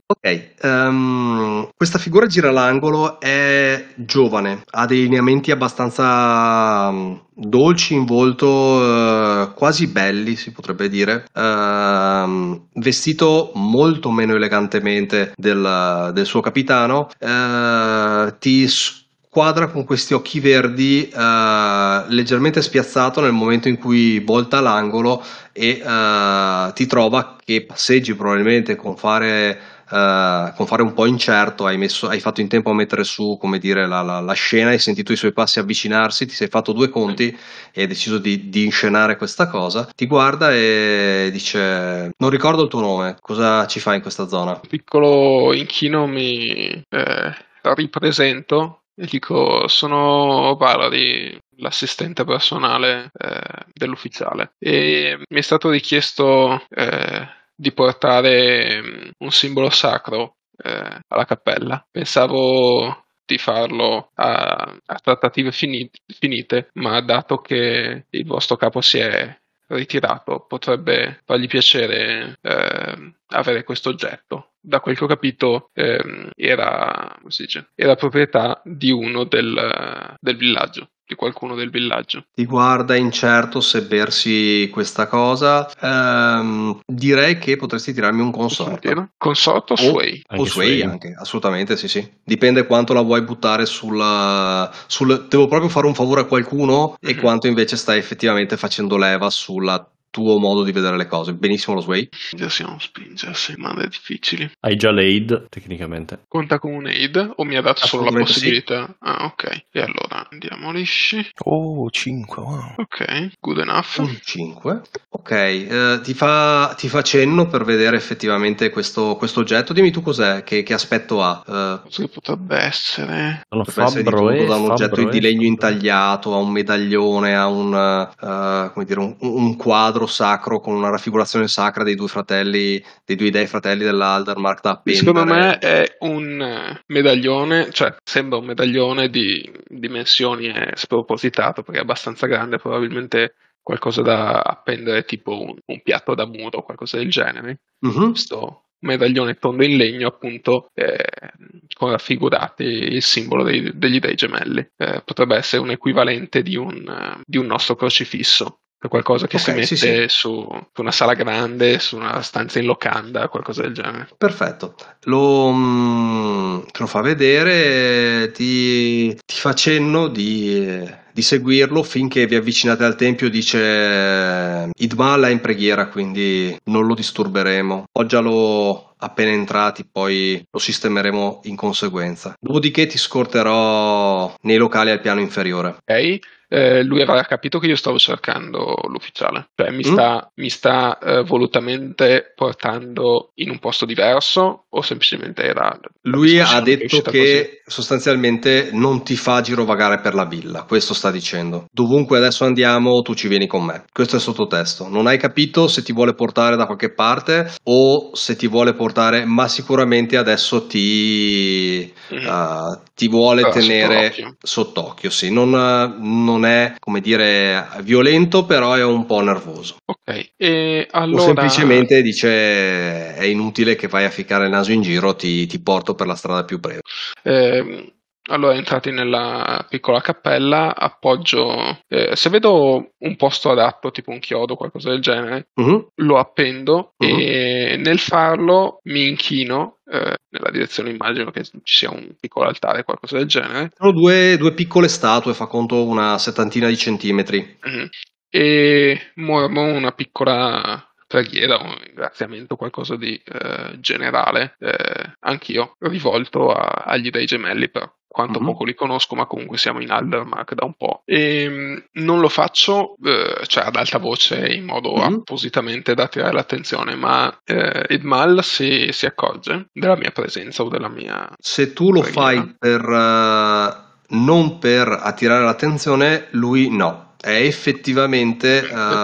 Ok, ehm, questa figura gira l'angolo, è giovane, ha dei lineamenti abbastanza mm, dolci in volto, eh, quasi belli si potrebbe dire, Ehm, vestito molto meno elegantemente del, del suo capitano, eh, ti squadra con questi occhi verdi eh, leggermente spiazzato nel momento in cui volta l'angolo e ti trova che passeggi probabilmente con fare, eh, con fare un po' incerto, hai, messo- hai fatto in tempo a mettere su come dire, la, la- la scena, hai sentito i suoi passi avvicinarsi, ti sei fatto due conti e hai deciso di, di inscenare questa cosa. Ti guarda e dice: Non ricordo il tuo nome, cosa ci fai in questa zona? Piccolo inchino mi eh, ripresento e dico sono Valerie, l'assistente personale eh, dell'ufficiale e mi è stato richiesto eh, di portare mm, un simbolo sacro eh, alla cappella. Pensavo di farlo a, a trattative fini- finite, ma dato che il vostro capo si è ritirato, potrebbe fargli piacere ehm, avere questo oggetto. Da quel che ho capito, ehm, era, dice, era proprietà di uno del, del villaggio, di qualcuno del villaggio. Ti guarda incerto se bersi questa cosa. Ehm, direi che potresti tirarmi un consorto. Consorto o Sway? O Anche sway sway. anche, assolutamente sì sì. Dipende quanto la vuoi buttare sul, sul... Devo proprio fare un favore a qualcuno e Mhm. quanto invece stai effettivamente facendo leva sul tuo modo di vedere le cose. Benissimo lo sway. Spingersi o non spingersi, mande difficili. Hai già l'aid, tecnicamente. Conta come un aid o mi ha dato solo la Assolutamente sì. possibilità? Ah, ok. E allora andiamo lisci. Oh, 5, wow. Ok, good enough. Un 5. Ok, eh, ti, fa, ti fa cenno per vedere effettivamente questo, questo oggetto. Dimmi tu cos'è, che, che aspetto ha. Eh, Cosa che potrebbe essere? Potrebbe essere di fabbro tutto, e da un oggetto di legno intagliato a un medaglione, a un, eh, come dire, un, un quadro sacro con una raffigurazione sacra dei due fratelli, dei due dei fratelli dell'Aldermark da appendere. Secondo me è un eh, medaglione, cioè sembra un medaglione di dimensioni spropositato perché è abbastanza grande, probabilmente qualcosa da appendere tipo un, un piatto da muro o qualcosa del genere. Mhm. Questo medaglione tondo in legno appunto eh, con raffigurati il simbolo dei- degli dei gemelli. Eh, potrebbe essere un equivalente di un, eh, di un nostro crocifisso. Qualcosa che si Ok, mette sì, sì. Su, una sala grande, su una stanza in locanda, qualcosa del genere. Perfetto, lo, mm, te lo fa vedere, ti, ti fa cenno di, di seguirlo finché vi avvicinate al tempio, dice Idmal è in preghiera, quindi non lo disturberemo. Appoggialo appena entrati, poi lo sistemeremo in conseguenza. Dopodiché ti scorterò nei locali al piano inferiore. Ok? Eh, lui avrà capito che io stavo cercando l'ufficiale, cioè mi sta, mi sta eh, volutamente portando in un posto diverso o semplicemente era... Lui ha che detto che sostanzialmente non ti fa girovagare per la villa, questo sta dicendo. Dovunque adesso andiamo, tu ci vieni con me. Questo è il sottotesto. Non hai capito se ti vuole portare da qualche parte o se ti vuole portare, ma sicuramente adesso ti, Mhm. eh, ti vuole Però tenere sott'occhio. sott'occhio. Sì, non, non è come dire violento, però è un po' nervoso. Ok, e allora... O semplicemente dice è inutile che vai a ficcare il naso in giro, ti, ti porto per la strada più breve. Ehm, allora, entrati nella piccola cappella, appoggio. eh, se vedo un posto adatto, tipo un chiodo o qualcosa del genere, Mhm. lo appendo Mhm. e nel farlo mi inchino eh, nella direzione, immagino che ci sia un piccolo altare, qualcosa del genere, Sono due, due piccole statue, fa conto una settantina di centimetri. Mhm. e mormo una piccola preghiera, un ringraziamento, qualcosa di eh, generale, eh, anch'io, rivolto a- agli dei gemelli per quanto Mhm. poco li conosco, ma comunque siamo in Aldermark da un po'. E mh, non lo faccio, eh, cioè ad alta voce, in modo Mhm. appositamente da attirare l'attenzione, ma eh, Edmal si, si accorge della mia presenza o della mia... Se tu lo Preghiera. fai per eh, non per attirare l'attenzione, lui no. È effettivamente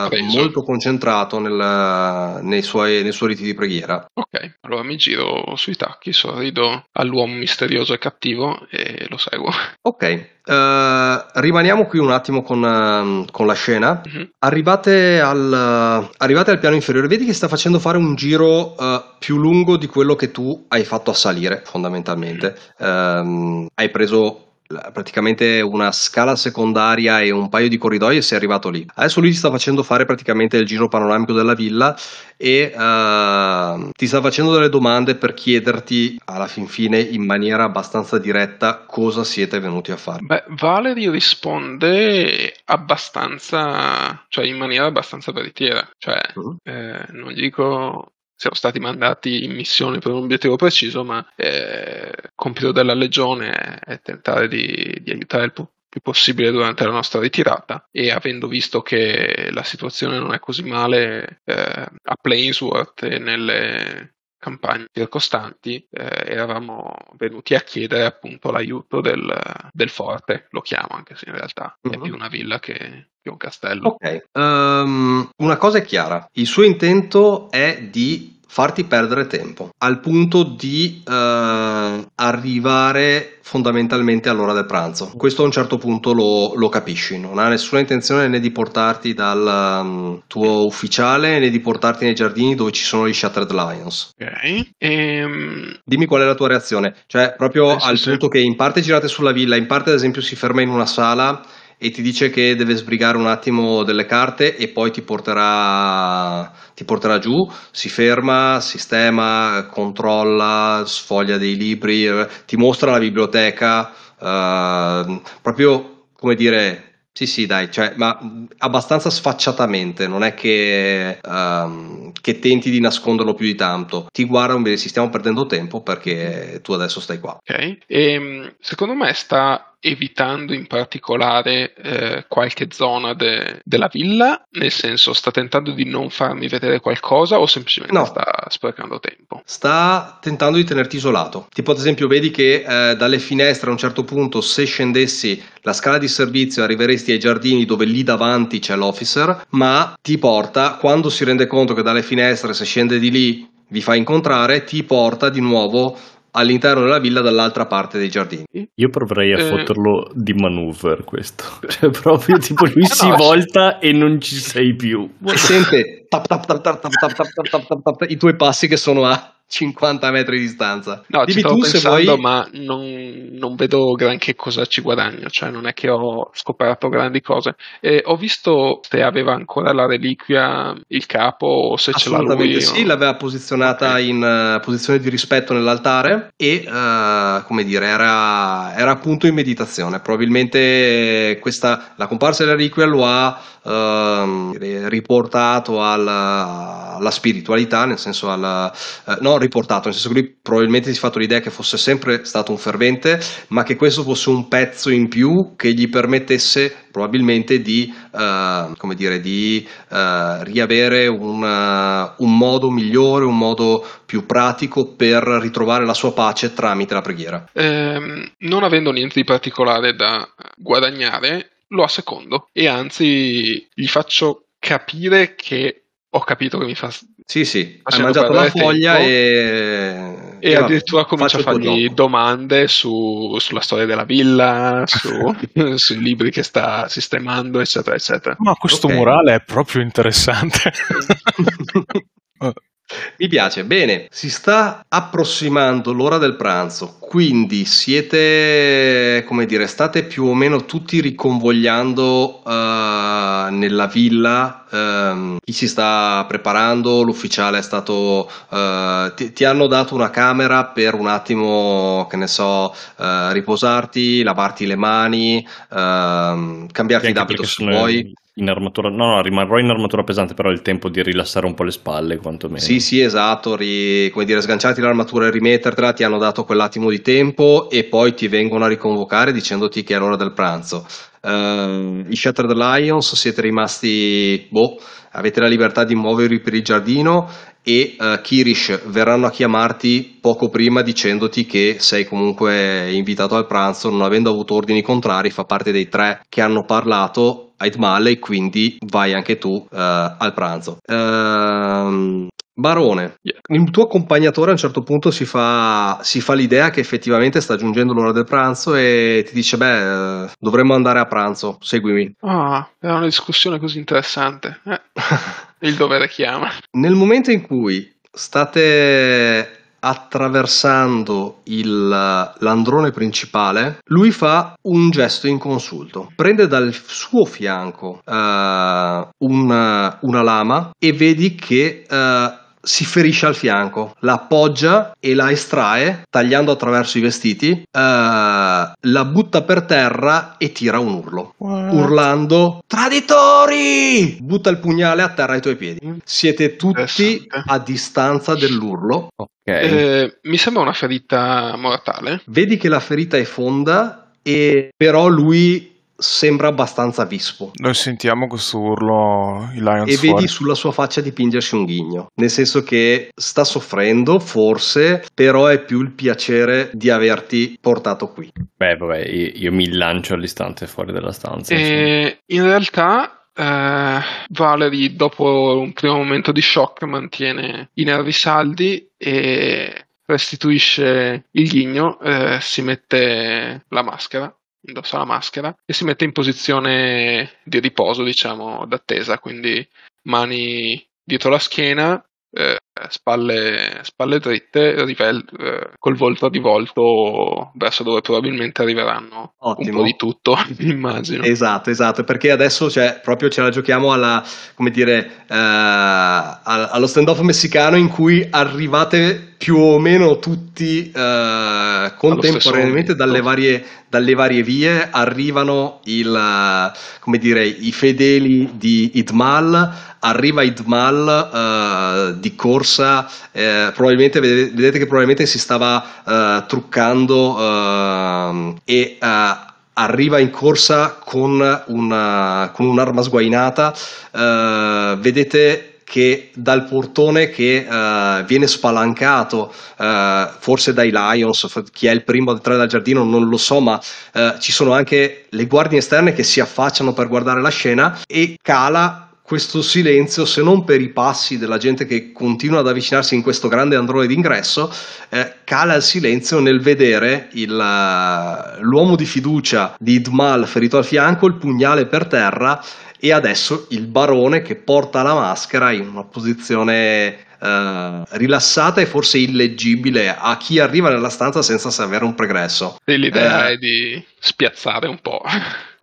preso. molto concentrato nel- nei, suoi, nei suoi riti di preghiera. Ok, allora mi giro sui tacchi, sorrido all'uomo misterioso e cattivo e lo seguo. Ok, eh, rimaniamo qui un attimo con, ehm, con la scena. Mhm. Arrivate al, arrivate al piano inferiore, vedi che sta facendo fare un giro eh, più lungo di quello che tu hai fatto a salire, fondamentalmente. Ehm, hai preso praticamente una scala secondaria e un paio di corridoi e sei arrivato lì. Adesso lui ti sta facendo fare praticamente il giro panoramico della villa e ehm, ti sta facendo delle domande per chiederti alla fin fine in maniera abbastanza diretta cosa siete venuti a fare. Beh, Valerie risponde abbastanza, cioè in maniera abbastanza veritiera, cioè Mhm. eh, non gli dico siamo stati mandati in missione per un obiettivo preciso, ma eh, il compito della legione è, è tentare di, di aiutare il più, più possibile durante la nostra ritirata e avendo visto che la situazione non è così male eh, a Plainsworth e nelle campagne circostanti eh, eravamo venuti a chiedere appunto l'aiuto del, del forte, lo chiamo anche se in realtà è Mhm. più una villa che, che un castello. Ok, ehm, una cosa è chiara, il suo intento è di farti perdere tempo, al punto di eh, arrivare fondamentalmente all'ora del pranzo. Questo a un certo punto lo, lo capisci, non ha nessuna intenzione né di portarti dal um, tuo ufficiale né di portarti nei giardini dove ci sono gli Shattered Lions. Ok, ehm, Dimmi qual è la tua reazione, cioè proprio Eh, al sì. punto che in parte girate sulla villa, in parte ad esempio si ferma in una sala e ti dice che deve sbrigare un attimo delle carte e poi ti porterà, ti porterà giù, si ferma, sistema, controlla, sfoglia dei libri, ti mostra la biblioteca, eh, proprio come dire... Sì, sì, dai, cioè, ma abbastanza sfacciatamente, non è che, ehm, che tenti di nasconderlo più di tanto. Ti guarda un si stiamo perdendo tempo perché tu adesso stai qua. ok. Ehm, secondo me sta evitando in particolare eh, qualche zona de- della villa, nel senso sta tentando di non farmi vedere qualcosa o semplicemente No. sta sprecando tempo. Sta tentando di tenerti isolato. Tipo, ad esempio, vedi che eh, dalle finestre a un certo punto, se scendessi la scala di servizio, arriveresti ai giardini dove lì davanti c'è l'officer, ma ti porta, quando si rende conto che dalle finestre, se scende di lì, vi fa incontrare, ti porta di nuovo all'interno della villa dall'altra parte dei giardini. Io proverei a Eh. fotterlo di maneuver questo. Cioè, proprio tipo lui si No. volta e non ci sei più. E sente tap, tap, tap, tap, tap, tap, tap, tap, tap, tap, tap, i tuoi passi che sono a 50 metri di distanza. No, ci Dimmi stavo tu se pensando, vuoi. ma non, non vedo granché cosa ci guadagno, cioè non è che ho scoperto grandi cose. E ho visto se aveva ancora la reliquia il capo o se ce l'ha lui. sì, o- l'aveva posizionata Ok. in eh, posizione di rispetto nell'altare e, eh, come dire, era, era appunto in meditazione. Probabilmente questa, la comparsa della reliquia lo ha ehm, riportato alla, alla spiritualità, nel senso alla, eh, no, riportato, nel senso che lui probabilmente si è fatto l'idea che fosse sempre stato un fervente, ma che questo fosse un pezzo in più che gli permettesse probabilmente di, uh, come dire, di uh, riavere un, uh, un, modo migliore, un modo più pratico per ritrovare la sua pace tramite la preghiera. Eh, non avendo niente di particolare da guadagnare, lo assecondo e anzi gli faccio capire che ho capito che mi fa sì, sì, hai mangiato la foglia e... E, addirittura comincia a fargli domande su, sulla storia della villa, su, [laughs] sui libri che sta sistemando, eccetera, eccetera. Ma questo okay. morale è proprio interessante. [laughs] [laughs] Mi piace, bene, si sta approssimando l'ora del pranzo, quindi siete, come dire, state più o meno tutti riconvogliando uh, nella villa, uh, chi si sta preparando, l'ufficiale è stato, uh, ti, ti, hanno dato una camera per un attimo, che ne so, riposarti, lavarti le mani, ehm, cambiarti d'abito se vuoi in armatura, no, no, rimarrò in armatura pesante, però il tempo di rilassare un po' le spalle, quantomeno. Sì, sì, esatto, ri, come dire, sganciarti l'armatura e rimettertela, ti hanno dato quell'attimo di tempo e poi ti vengono a riconvocare dicendoti che è l'ora del pranzo. Uh, I Shattered Lions siete rimasti, boh, avete la libertà di muovervi per il giardino e uh, Kirish verranno a chiamarti poco prima dicendoti che sei comunque invitato al pranzo, non avendo avuto ordini contrari, fa parte dei tre che hanno parlato Ait Male e quindi vai anche tu uh, al pranzo. Uh, Barone, il tuo accompagnatore a un certo punto si fa, si fa, l'idea che effettivamente sta giungendo l'ora del pranzo e ti dice: Beh, dovremmo andare a pranzo, seguimi. Ah, è una discussione così interessante. Eh, [laughs] il dovere chiama. Nel momento in cui state attraversando il, l'androne principale, lui fa un gesto inconsulto. Prende dal suo fianco uh, una, una, lama e vedi che uh, si ferisce al fianco, la appoggia e la estrae tagliando attraverso i vestiti, uh, la butta per terra e tira un urlo, What? urlando traditori! Butta il pugnale a terra ai tuoi piedi. Siete tutti a distanza dell'urlo. Okay. Eh, mi sembra una ferita mortale. Vedi che la ferita è fonda e però lui sembra abbastanza vispo. Noi sentiamo questo urlo, i Lions E fuori. vedi sulla sua faccia dipingersi un ghigno, nel senso che sta soffrendo, forse, però è più il piacere di averti portato qui. Beh, vabbè, io, io mi lancio all'istante fuori dalla stanza. E in realtà Uh, Valerie dopo un primo momento di shock mantiene i nervi saldi e restituisce il ghigno, uh, si mette la maschera indossa la maschera e si mette in posizione di riposo, diciamo, d'attesa, quindi mani dietro la schiena, eh, spalle, spalle, dritte, rivel, eh, col volto rivolto verso dove probabilmente arriveranno Ottimo. un po' di tutto, [laughs] immagino. Esatto, esatto, perché adesso cioè, proprio ce la giochiamo alla, come dire, eh, allo stand-off messicano in cui arrivate più o meno tutti eh, contemporaneamente dalle varie, dalle varie, vie, arrivano il, come dire, i fedeli di Idmal arriva Idmal uh, di corsa, eh, probabilmente vedete, vedete, che probabilmente si stava uh, truccando uh, e arriva in corsa con, una, con un'arma sguainata. vedete che dal portone che uh, viene spalancato uh, forse dai Lions, chi è il primo ad entrare dal giardino non lo so, ma uh, ci sono anche le guardie esterne che si affacciano per guardare la scena e cala questo silenzio, se non per i passi della gente che continua ad avvicinarsi in questo grande androne d'ingresso, eh, cala il silenzio nel vedere il, uh, l'uomo di fiducia di Idmal ferito al fianco, il pugnale per terra e adesso il barone che porta la maschera in una posizione Uh, rilassata e forse illeggibile a chi arriva nella stanza senza avere un pregresso. Sì, l'idea uh, è di spiazzare un po'.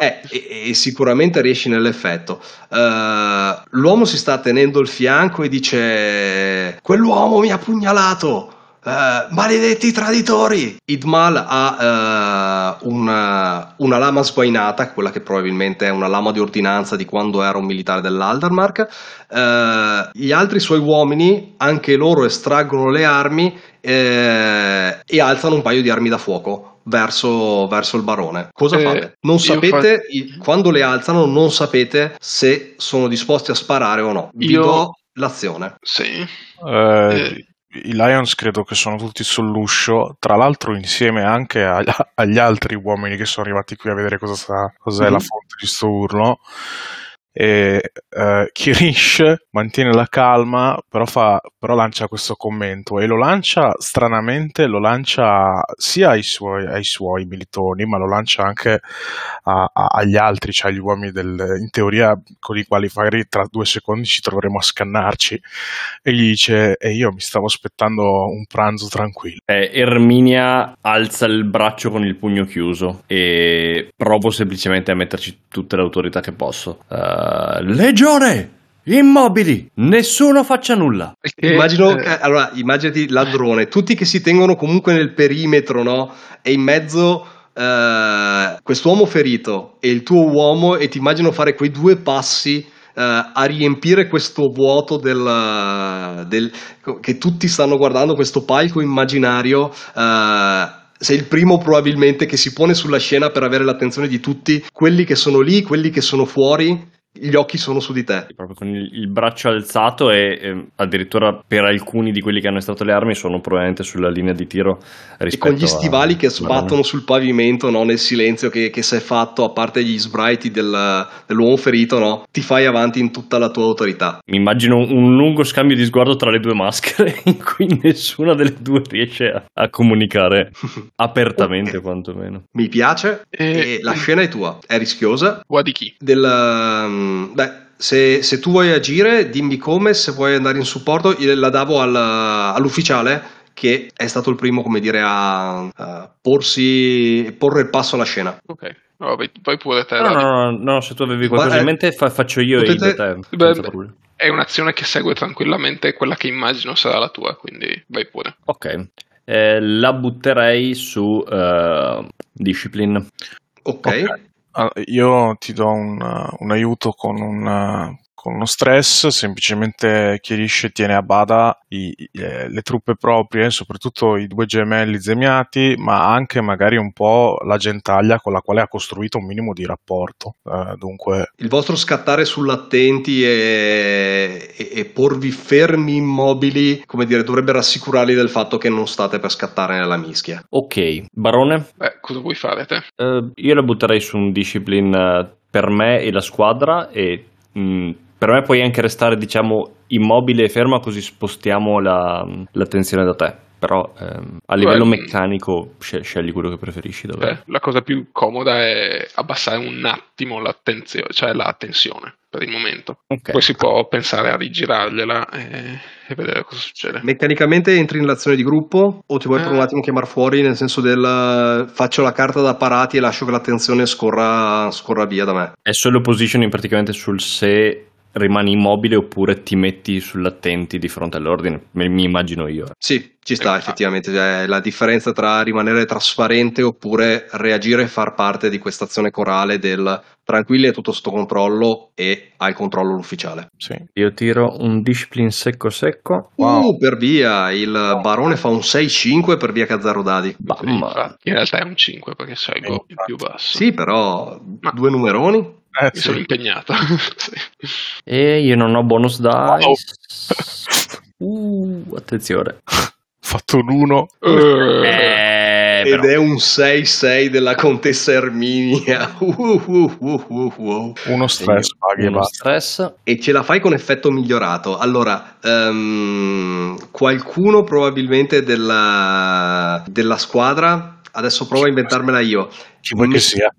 Eh, e, e, sicuramente riesci nell'effetto. Uh, l'uomo si sta tenendo il fianco e dice: Quell'uomo mi ha pugnalato. eh, maledetti traditori! Idmal ha eh, una, una lama sguainata, quella che probabilmente è una lama di ordinanza di quando era un militare dell'Aldermark. Eh, gli altri suoi uomini, anche loro estraggono le armi eh, e alzano un paio di armi da fuoco verso, verso il barone. Cosa Eh, fate? Non sapete, fa- i- quando le alzano, non sapete se sono disposti a sparare o no. Vi Io- do l'azione. Sì. Eh, Eh. I Lions credo che sono tutti sull'uscio, tra l'altro insieme anche a- agli altri uomini che sono arrivati qui a vedere cosa sta- cos'è Mhm. la fonte di sto urlo. E eh, Kirish mantiene la calma, però, fa, però lancia questo commento. E lo lancia stranamente, lo lancia sia ai suoi, ai suoi militoni, ma lo lancia anche a- a- agli altri, cioè agli uomini del, in teoria con i quali magari tra due secondi ci troveremo a scannarci. E gli dice e io mi stavo aspettando un pranzo tranquillo Eh, Erminia alza il braccio con il pugno chiuso e provo semplicemente a metterci tutte le autorità che posso. Eh, legione! Immobili! Nessuno faccia nulla! Perché, Immagino, eh, allora, immaginati ladrone, tutti che si tengono comunque nel perimetro, no? E in mezzo eh, quest'uomo ferito e il tuo uomo, e ti immagino fare quei due passi eh, a riempire questo vuoto del, del- che tutti stanno guardando, questo palco immaginario. sei il primo probabilmente che si pone sulla scena per avere l'attenzione di tutti, quelli che sono lì, quelli che sono fuori, gli occhi sono su di te. Proprio con il, il braccio alzato e eh, addirittura per alcuni di quelli che hanno estratto le armi sono probabilmente sulla linea di tiro E rispetto con gli stivali a- che sbattono sul pavimento no, nel silenzio che, che si è fatto, a parte gli sbraiti del- dell'uomo ferito, no, ti fai avanti in tutta la tua autorità. Mi immagino un lungo scambio di sguardo tra le due maschere [laughs] in cui nessuna delle due riesce a, a comunicare [laughs] apertamente Ok. quantomeno. Mi piace e E- la scena è tua, è rischiosa. Qua di chi? Del, um, beh, se, se tu vuoi agire, dimmi come, se vuoi andare in supporto, io la davo al- all'ufficiale che è stato il primo, come dire, a, a porsi, porre il passo alla scena. Ok. No, vai, vai pure te. No, no, no, no, no, se tu avevi qualcosa Ma, in mente fa- faccio io potete- e te. Beh, beh. È un'azione che segue tranquillamente quella che immagino sarà la tua, quindi vai pure. Ok, Eh, la butterei su eh, Discipline. Ok, Ok. Ah, io ti do un, uh, un aiuto con, un, uh, con uno stress, semplicemente Kirish tiene a bada i- i- le truppe proprie, soprattutto i due gemelli zemiati, ma anche magari un po' la gentaglia con la quale ha costruito un minimo di rapporto. Eh, dunque, il vostro scattare sull'attenti e, e- e porvi fermi immobili, come dire, dovrebbe rassicurarli del fatto che non state per scattare nella mischia. Ok, Barone, Beh, cosa vuoi fare te? eh, io la butterei su un Discipline eh, per me e la squadra e mh, per me puoi anche restare diciamo immobile e ferma così spostiamo la- l'attenzione da te. Però ehm, a livello Beh, meccanico scel- scegli quello che preferisci davvero. Beh, la cosa più comoda è abbassare un attimo l'attenzione, cioè la tensione per il momento. Ok. Poi si può pensare a rigirargliela e, e vedere cosa succede. Meccanicamente entri nell'azione di gruppo o ti vuoi per un Eh. attimo chiamare fuori nel senso del faccio la carta da parati e lascio che l'attenzione scorra, scorra via da me? È solo positioning praticamente sul se rimani immobile oppure ti metti sull'attenti di fronte all'ordine. Mi immagino io. Sì, ci sta Eh, effettivamente, cioè, la differenza tra rimanere trasparente oppure reagire e far parte di questa azione corale del tranquilli è tutto sotto controllo e hai controllo l'ufficiale. sì. Io tiro un discipline secco secco. Wow. Uh, per via, il barone fa un 6-5 per via zero dadi. Infatti, in realtà è un 5 perché scelgo Eh, il più basso. Sì, però Ma- due numeroni. Eh, sì. sono impegnato. [laughs] Sì. E io non ho bonus dice. Uh, attenzione. [laughs] Fatto un 1. Eh, Ed però. è un 6-6 della contessa Erminia. [laughs] Uh, uh, uh, uh, uh. Uno stress, paghi e Uno stress. E ce la fai con effetto migliorato. Allora, ehm, qualcuno probabilmente della, della squadra, adesso provo a inventarmela io. Chi vuoi che sia.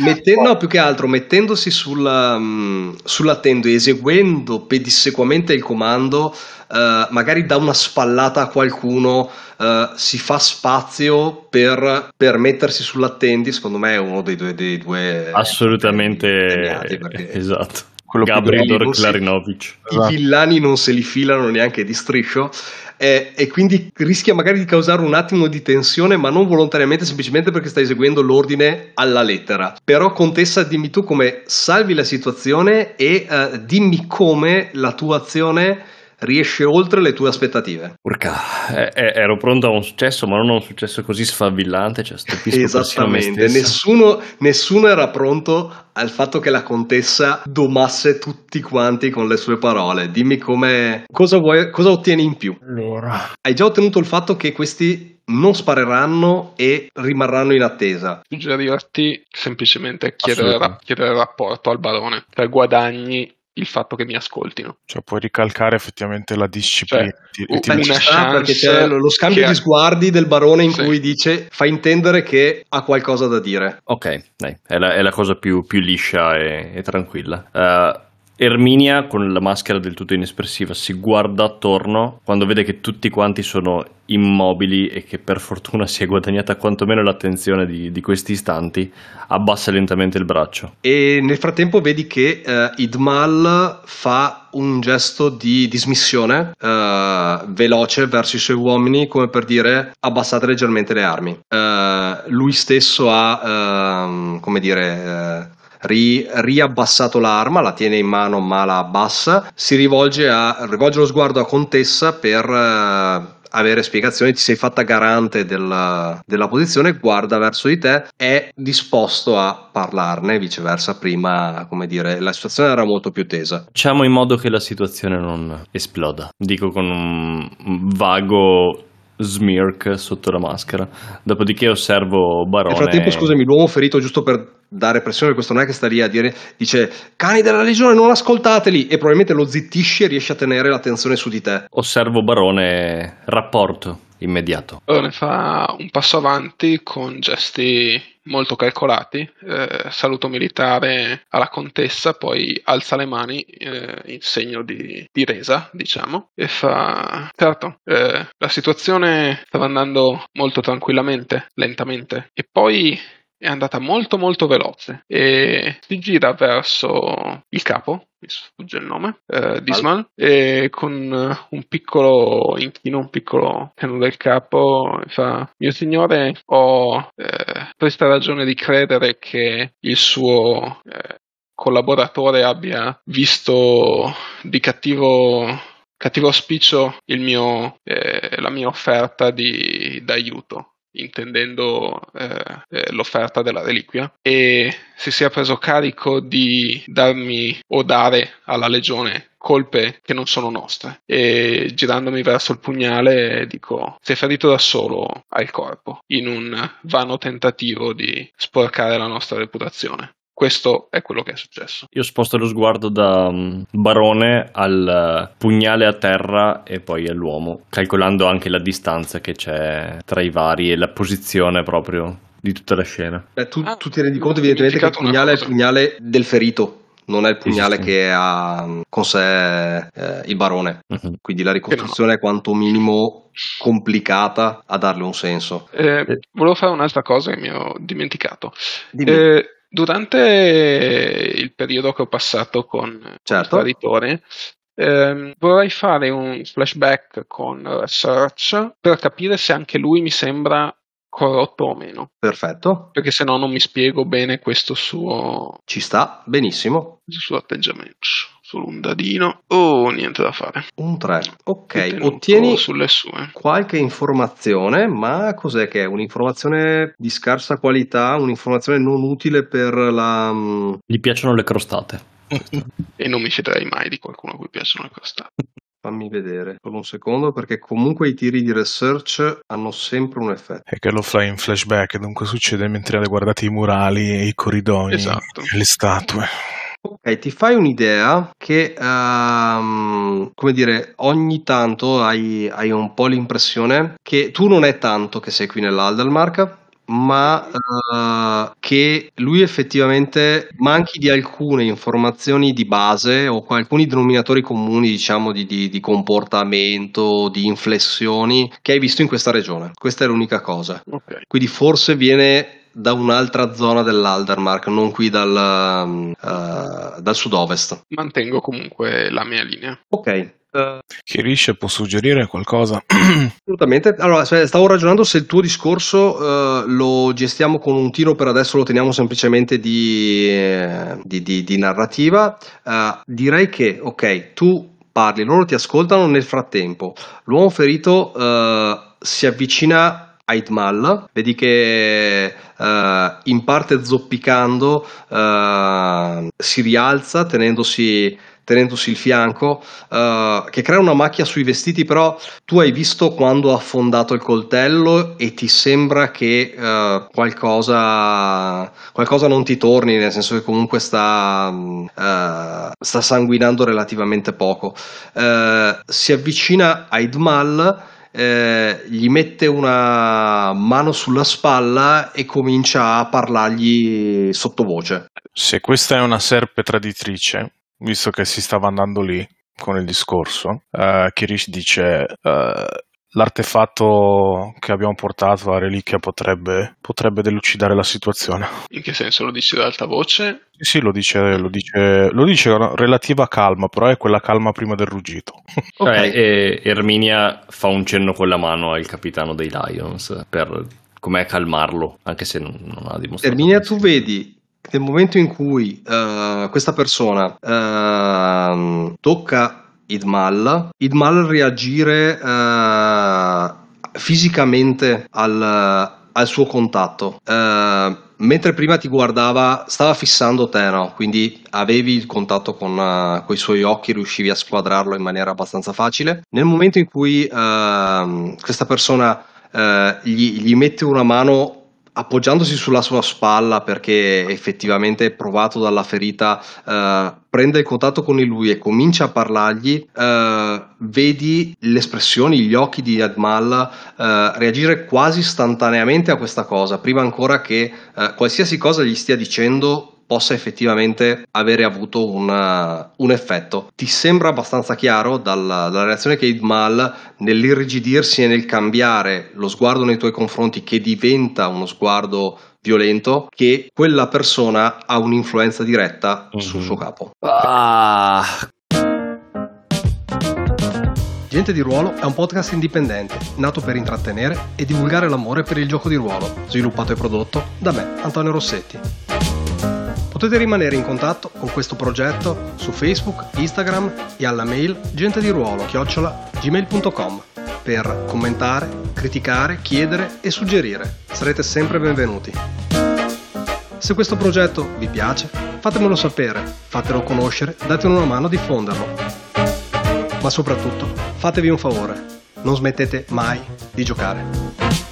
Mette- no, più che altro mettendosi sulla, mm, sull'attendo e eseguendo pedissequamente il comando, eh, magari dà una spallata a qualcuno, eh, si fa spazio per, per mettersi sull'attendi. Secondo me è uno dei due, dei due Assolutamente perché esatto. Quello Gabriel Klarinovic. i villani non se li filano neanche di striscio. E, e, quindi rischia magari di causare un attimo di tensione, ma non volontariamente, semplicemente perché stai eseguendo l'ordine alla lettera. Però, Contessa, dimmi tu come salvi la situazione e uh, dimmi come la tua azione riesce oltre le tue aspettative. Urca, eh, eh, ero pronto a un successo, ma non a un successo così sfavillante. Cioè, Esattamente, nessuno, nessuno, era pronto al fatto che la contessa domasse tutti quanti con le sue parole. Dimmi come, cosa, vuoi, cosa ottieni in più. Allora. Hai già ottenuto il fatto che questi non spareranno e rimarranno in attesa. Suggerirti semplicemente chiedere, chiedere rapporto al barone, per guadagni il fatto che mi ascoltino. Cioè puoi ricalcare effettivamente la disciplina. Cioè, ti, ti una chance perché c'è lo, scambio che... di sguardi del barone in sì. cui dice fa intendere che ha qualcosa da dire. Ok, dai, è, la, è la cosa più, più liscia e, e tranquilla. Uh, Erminia, con la maschera del tutto inespressiva, si guarda attorno quando vede che tutti quanti sono immobili e che per fortuna si è guadagnata quantomeno l'attenzione di, di questi istanti, abbassa lentamente il braccio. E nel frattempo vedi che uh, Idmal fa un gesto di dismissione uh, veloce verso i suoi uomini, come per dire abbassate leggermente le armi. Uh, lui stesso ha, ehm, come dire ri, riabbassato l'arma, la tiene in mano ma la abbassa, si rivolge, a, rivolge lo sguardo a Contessa per uh, avere spiegazioni, ti sei fatta garante della, della, posizione, guarda verso di te, è disposto a parlarne, viceversa prima, come dire, la situazione era molto più tesa. Facciamo in modo che la situazione non esploda, dico con un vago smirk sotto la maschera. Dopodiché osservo Barone. Nel frattempo, scusami, l'uomo ferito, giusto per dare pressione, questo non è che sta lì a dire, dice cani della legione non ascoltateli e probabilmente lo zittisce e riesce a tenere l'attenzione su di te. Osservo Barone, rapporto immediato. Barone fa un passo avanti con gesti molto calcolati, eh, saluto militare alla contessa, poi alza le mani eh, in segno di, di, resa, diciamo, e fa, certo, eh, la situazione stava andando molto tranquillamente, lentamente, e poi è andata molto molto veloce. E si gira verso il capo mi sfugge il nome eh, Dismal e con un piccolo inchino un piccolo piano del capo fa mio signore ho eh, questa ragione di credere che il suo eh, collaboratore abbia visto di cattivo cattivo auspicio mio, eh, la mia offerta di d'aiuto intendendo eh, eh, l'offerta della reliquia, e si sia preso carico di darmi o dare alla legione colpe che non sono nostre. E girandomi verso il pugnale dico: Sei ferito da solo al corpo, in un vano tentativo di sporcare la nostra reputazione. Questo è quello che è successo. Io sposto lo sguardo da um, barone al pugnale a terra e poi all'uomo, calcolando anche la distanza che c'è tra i vari e la posizione proprio di tutta la scena. Beh, tu, ah, tu ti rendi conto evidentemente che il pugnale è il pugnale del ferito non è il pugnale sì. che ha con sé eh, il barone. Uh-huh. Quindi la ricostruzione è quanto minimo complicata a darle un senso. Eh, volevo fare un'altra cosa che mi ho dimenticato. Eh, Durante il periodo che ho passato con certo. il ehm, vorrei fare un flashback con Search per capire se anche lui mi sembra corrotto o meno. Perfetto. Perché se no non mi spiego bene questo suo... Ci sta, benissimo. Questo suo atteggiamento. Solo un dadino. Oh, niente da fare. Un 3. Ok, ottieni sulle sue. qualche informazione, ma cos'è che è? Un'informazione di scarsa qualità, un'informazione non utile per la... Mm, Gli piacciono le crostate. [laughs] e non mi fiderei mai di qualcuno a cui piacciono le crostate. Fammi vedere solo un secondo perché comunque i tiri di research hanno sempre un effetto. È che lo fai in flashback, dunque succede mentre guardate i murali e i corridoi esatto. e le statue. Ok, ti fai un'idea che, um, come dire, ogni tanto hai, hai, un po' l'impressione che tu non è tanto che sei qui nell'Aldelmark, ma uh, che lui effettivamente manchi di alcune informazioni di base o alcuni denominatori comuni, diciamo, di, di, di, comportamento, di inflessioni che hai visto in questa regione. Questa è l'unica cosa. Okay. Quindi forse viene da un'altra zona dell'Aldermark, non qui dal, uh, dal sud-ovest. Mantengo comunque la mia linea. Ok, Chiarisce può suggerire qualcosa? [clears throat] Assolutamente. Allora, stavo ragionando se il tuo discorso uh, lo gestiamo con un tiro per adesso, lo teniamo semplicemente di, eh, di, di, di narrativa. Uh, direi che, ok, tu parli, loro ti ascoltano nel frattempo. L'uomo ferito uh, si avvicina a Itmal, vedi che uh, in parte zoppicando uh, si rialza tenendosi tenendosi il fianco, uh, che crea una macchia sui vestiti, però tu hai visto quando ha affondato il coltello e ti sembra che uh, qualcosa, qualcosa, non ti torni, nel senso che comunque sta, uh, sta sanguinando relativamente poco. si avvicina a Idmal. Eh, gli mette una mano sulla spalla e comincia a parlargli sottovoce. Se questa è una serpe traditrice, visto che si stava andando lì con il discorso, uh, Kirish dice uh, l'artefatto che abbiamo portato, la reliquia, potrebbe, potrebbe, delucidare la situazione. In che senso lo dice ad alta voce? Sì, sì, lo dice, lo dice, lo dice relativa calma, però è quella calma prima del ruggito. [laughs] okay. e Erminia fa un cenno con la mano al capitano dei Lions per come calmarlo, anche se non, non ha dimostrato. Erminia, tu vedi nel momento in cui uh, questa persona uh, tocca Idmal, Idmal reagire uh, fisicamente al, al, suo contatto. mentre prima ti guardava, stava fissando te, no? quindi avevi il contatto con, uh, i suoi occhi, riuscivi a squadrarlo in maniera abbastanza facile. Nel momento in cui questa persona gli, gli mette una mano appoggiandosi sulla sua spalla perché effettivamente provato dalla ferita eh, prende il contatto con lui e comincia a parlargli eh, vedi le espressioni gli occhi di Admal eh, reagire quasi istantaneamente a questa cosa prima ancora che eh, qualsiasi cosa gli stia dicendo possa effettivamente avere avuto una, un effetto. Ti sembra abbastanza chiaro dalla, dalla reazione che Idmal nell'irrigidirsi e nel cambiare lo sguardo nei tuoi confronti che diventa uno sguardo violento che quella persona ha un'influenza diretta mm-hmm. sul suo capo. Ah. Gente di Ruolo è un podcast indipendente, nato per intrattenere e divulgare l'amore per il gioco di ruolo, sviluppato e prodotto da me, Antonio Rossetti. Potete rimanere in contatto con questo progetto su Facebook, Instagram e alla mail gentediruolo-gmail.com per commentare, criticare, chiedere e suggerire. Sarete sempre benvenuti. Se questo progetto vi piace, fatemelo sapere, fatelo conoscere, datemi una mano a diffonderlo. Ma soprattutto, fatevi un favore, non smettete mai di giocare.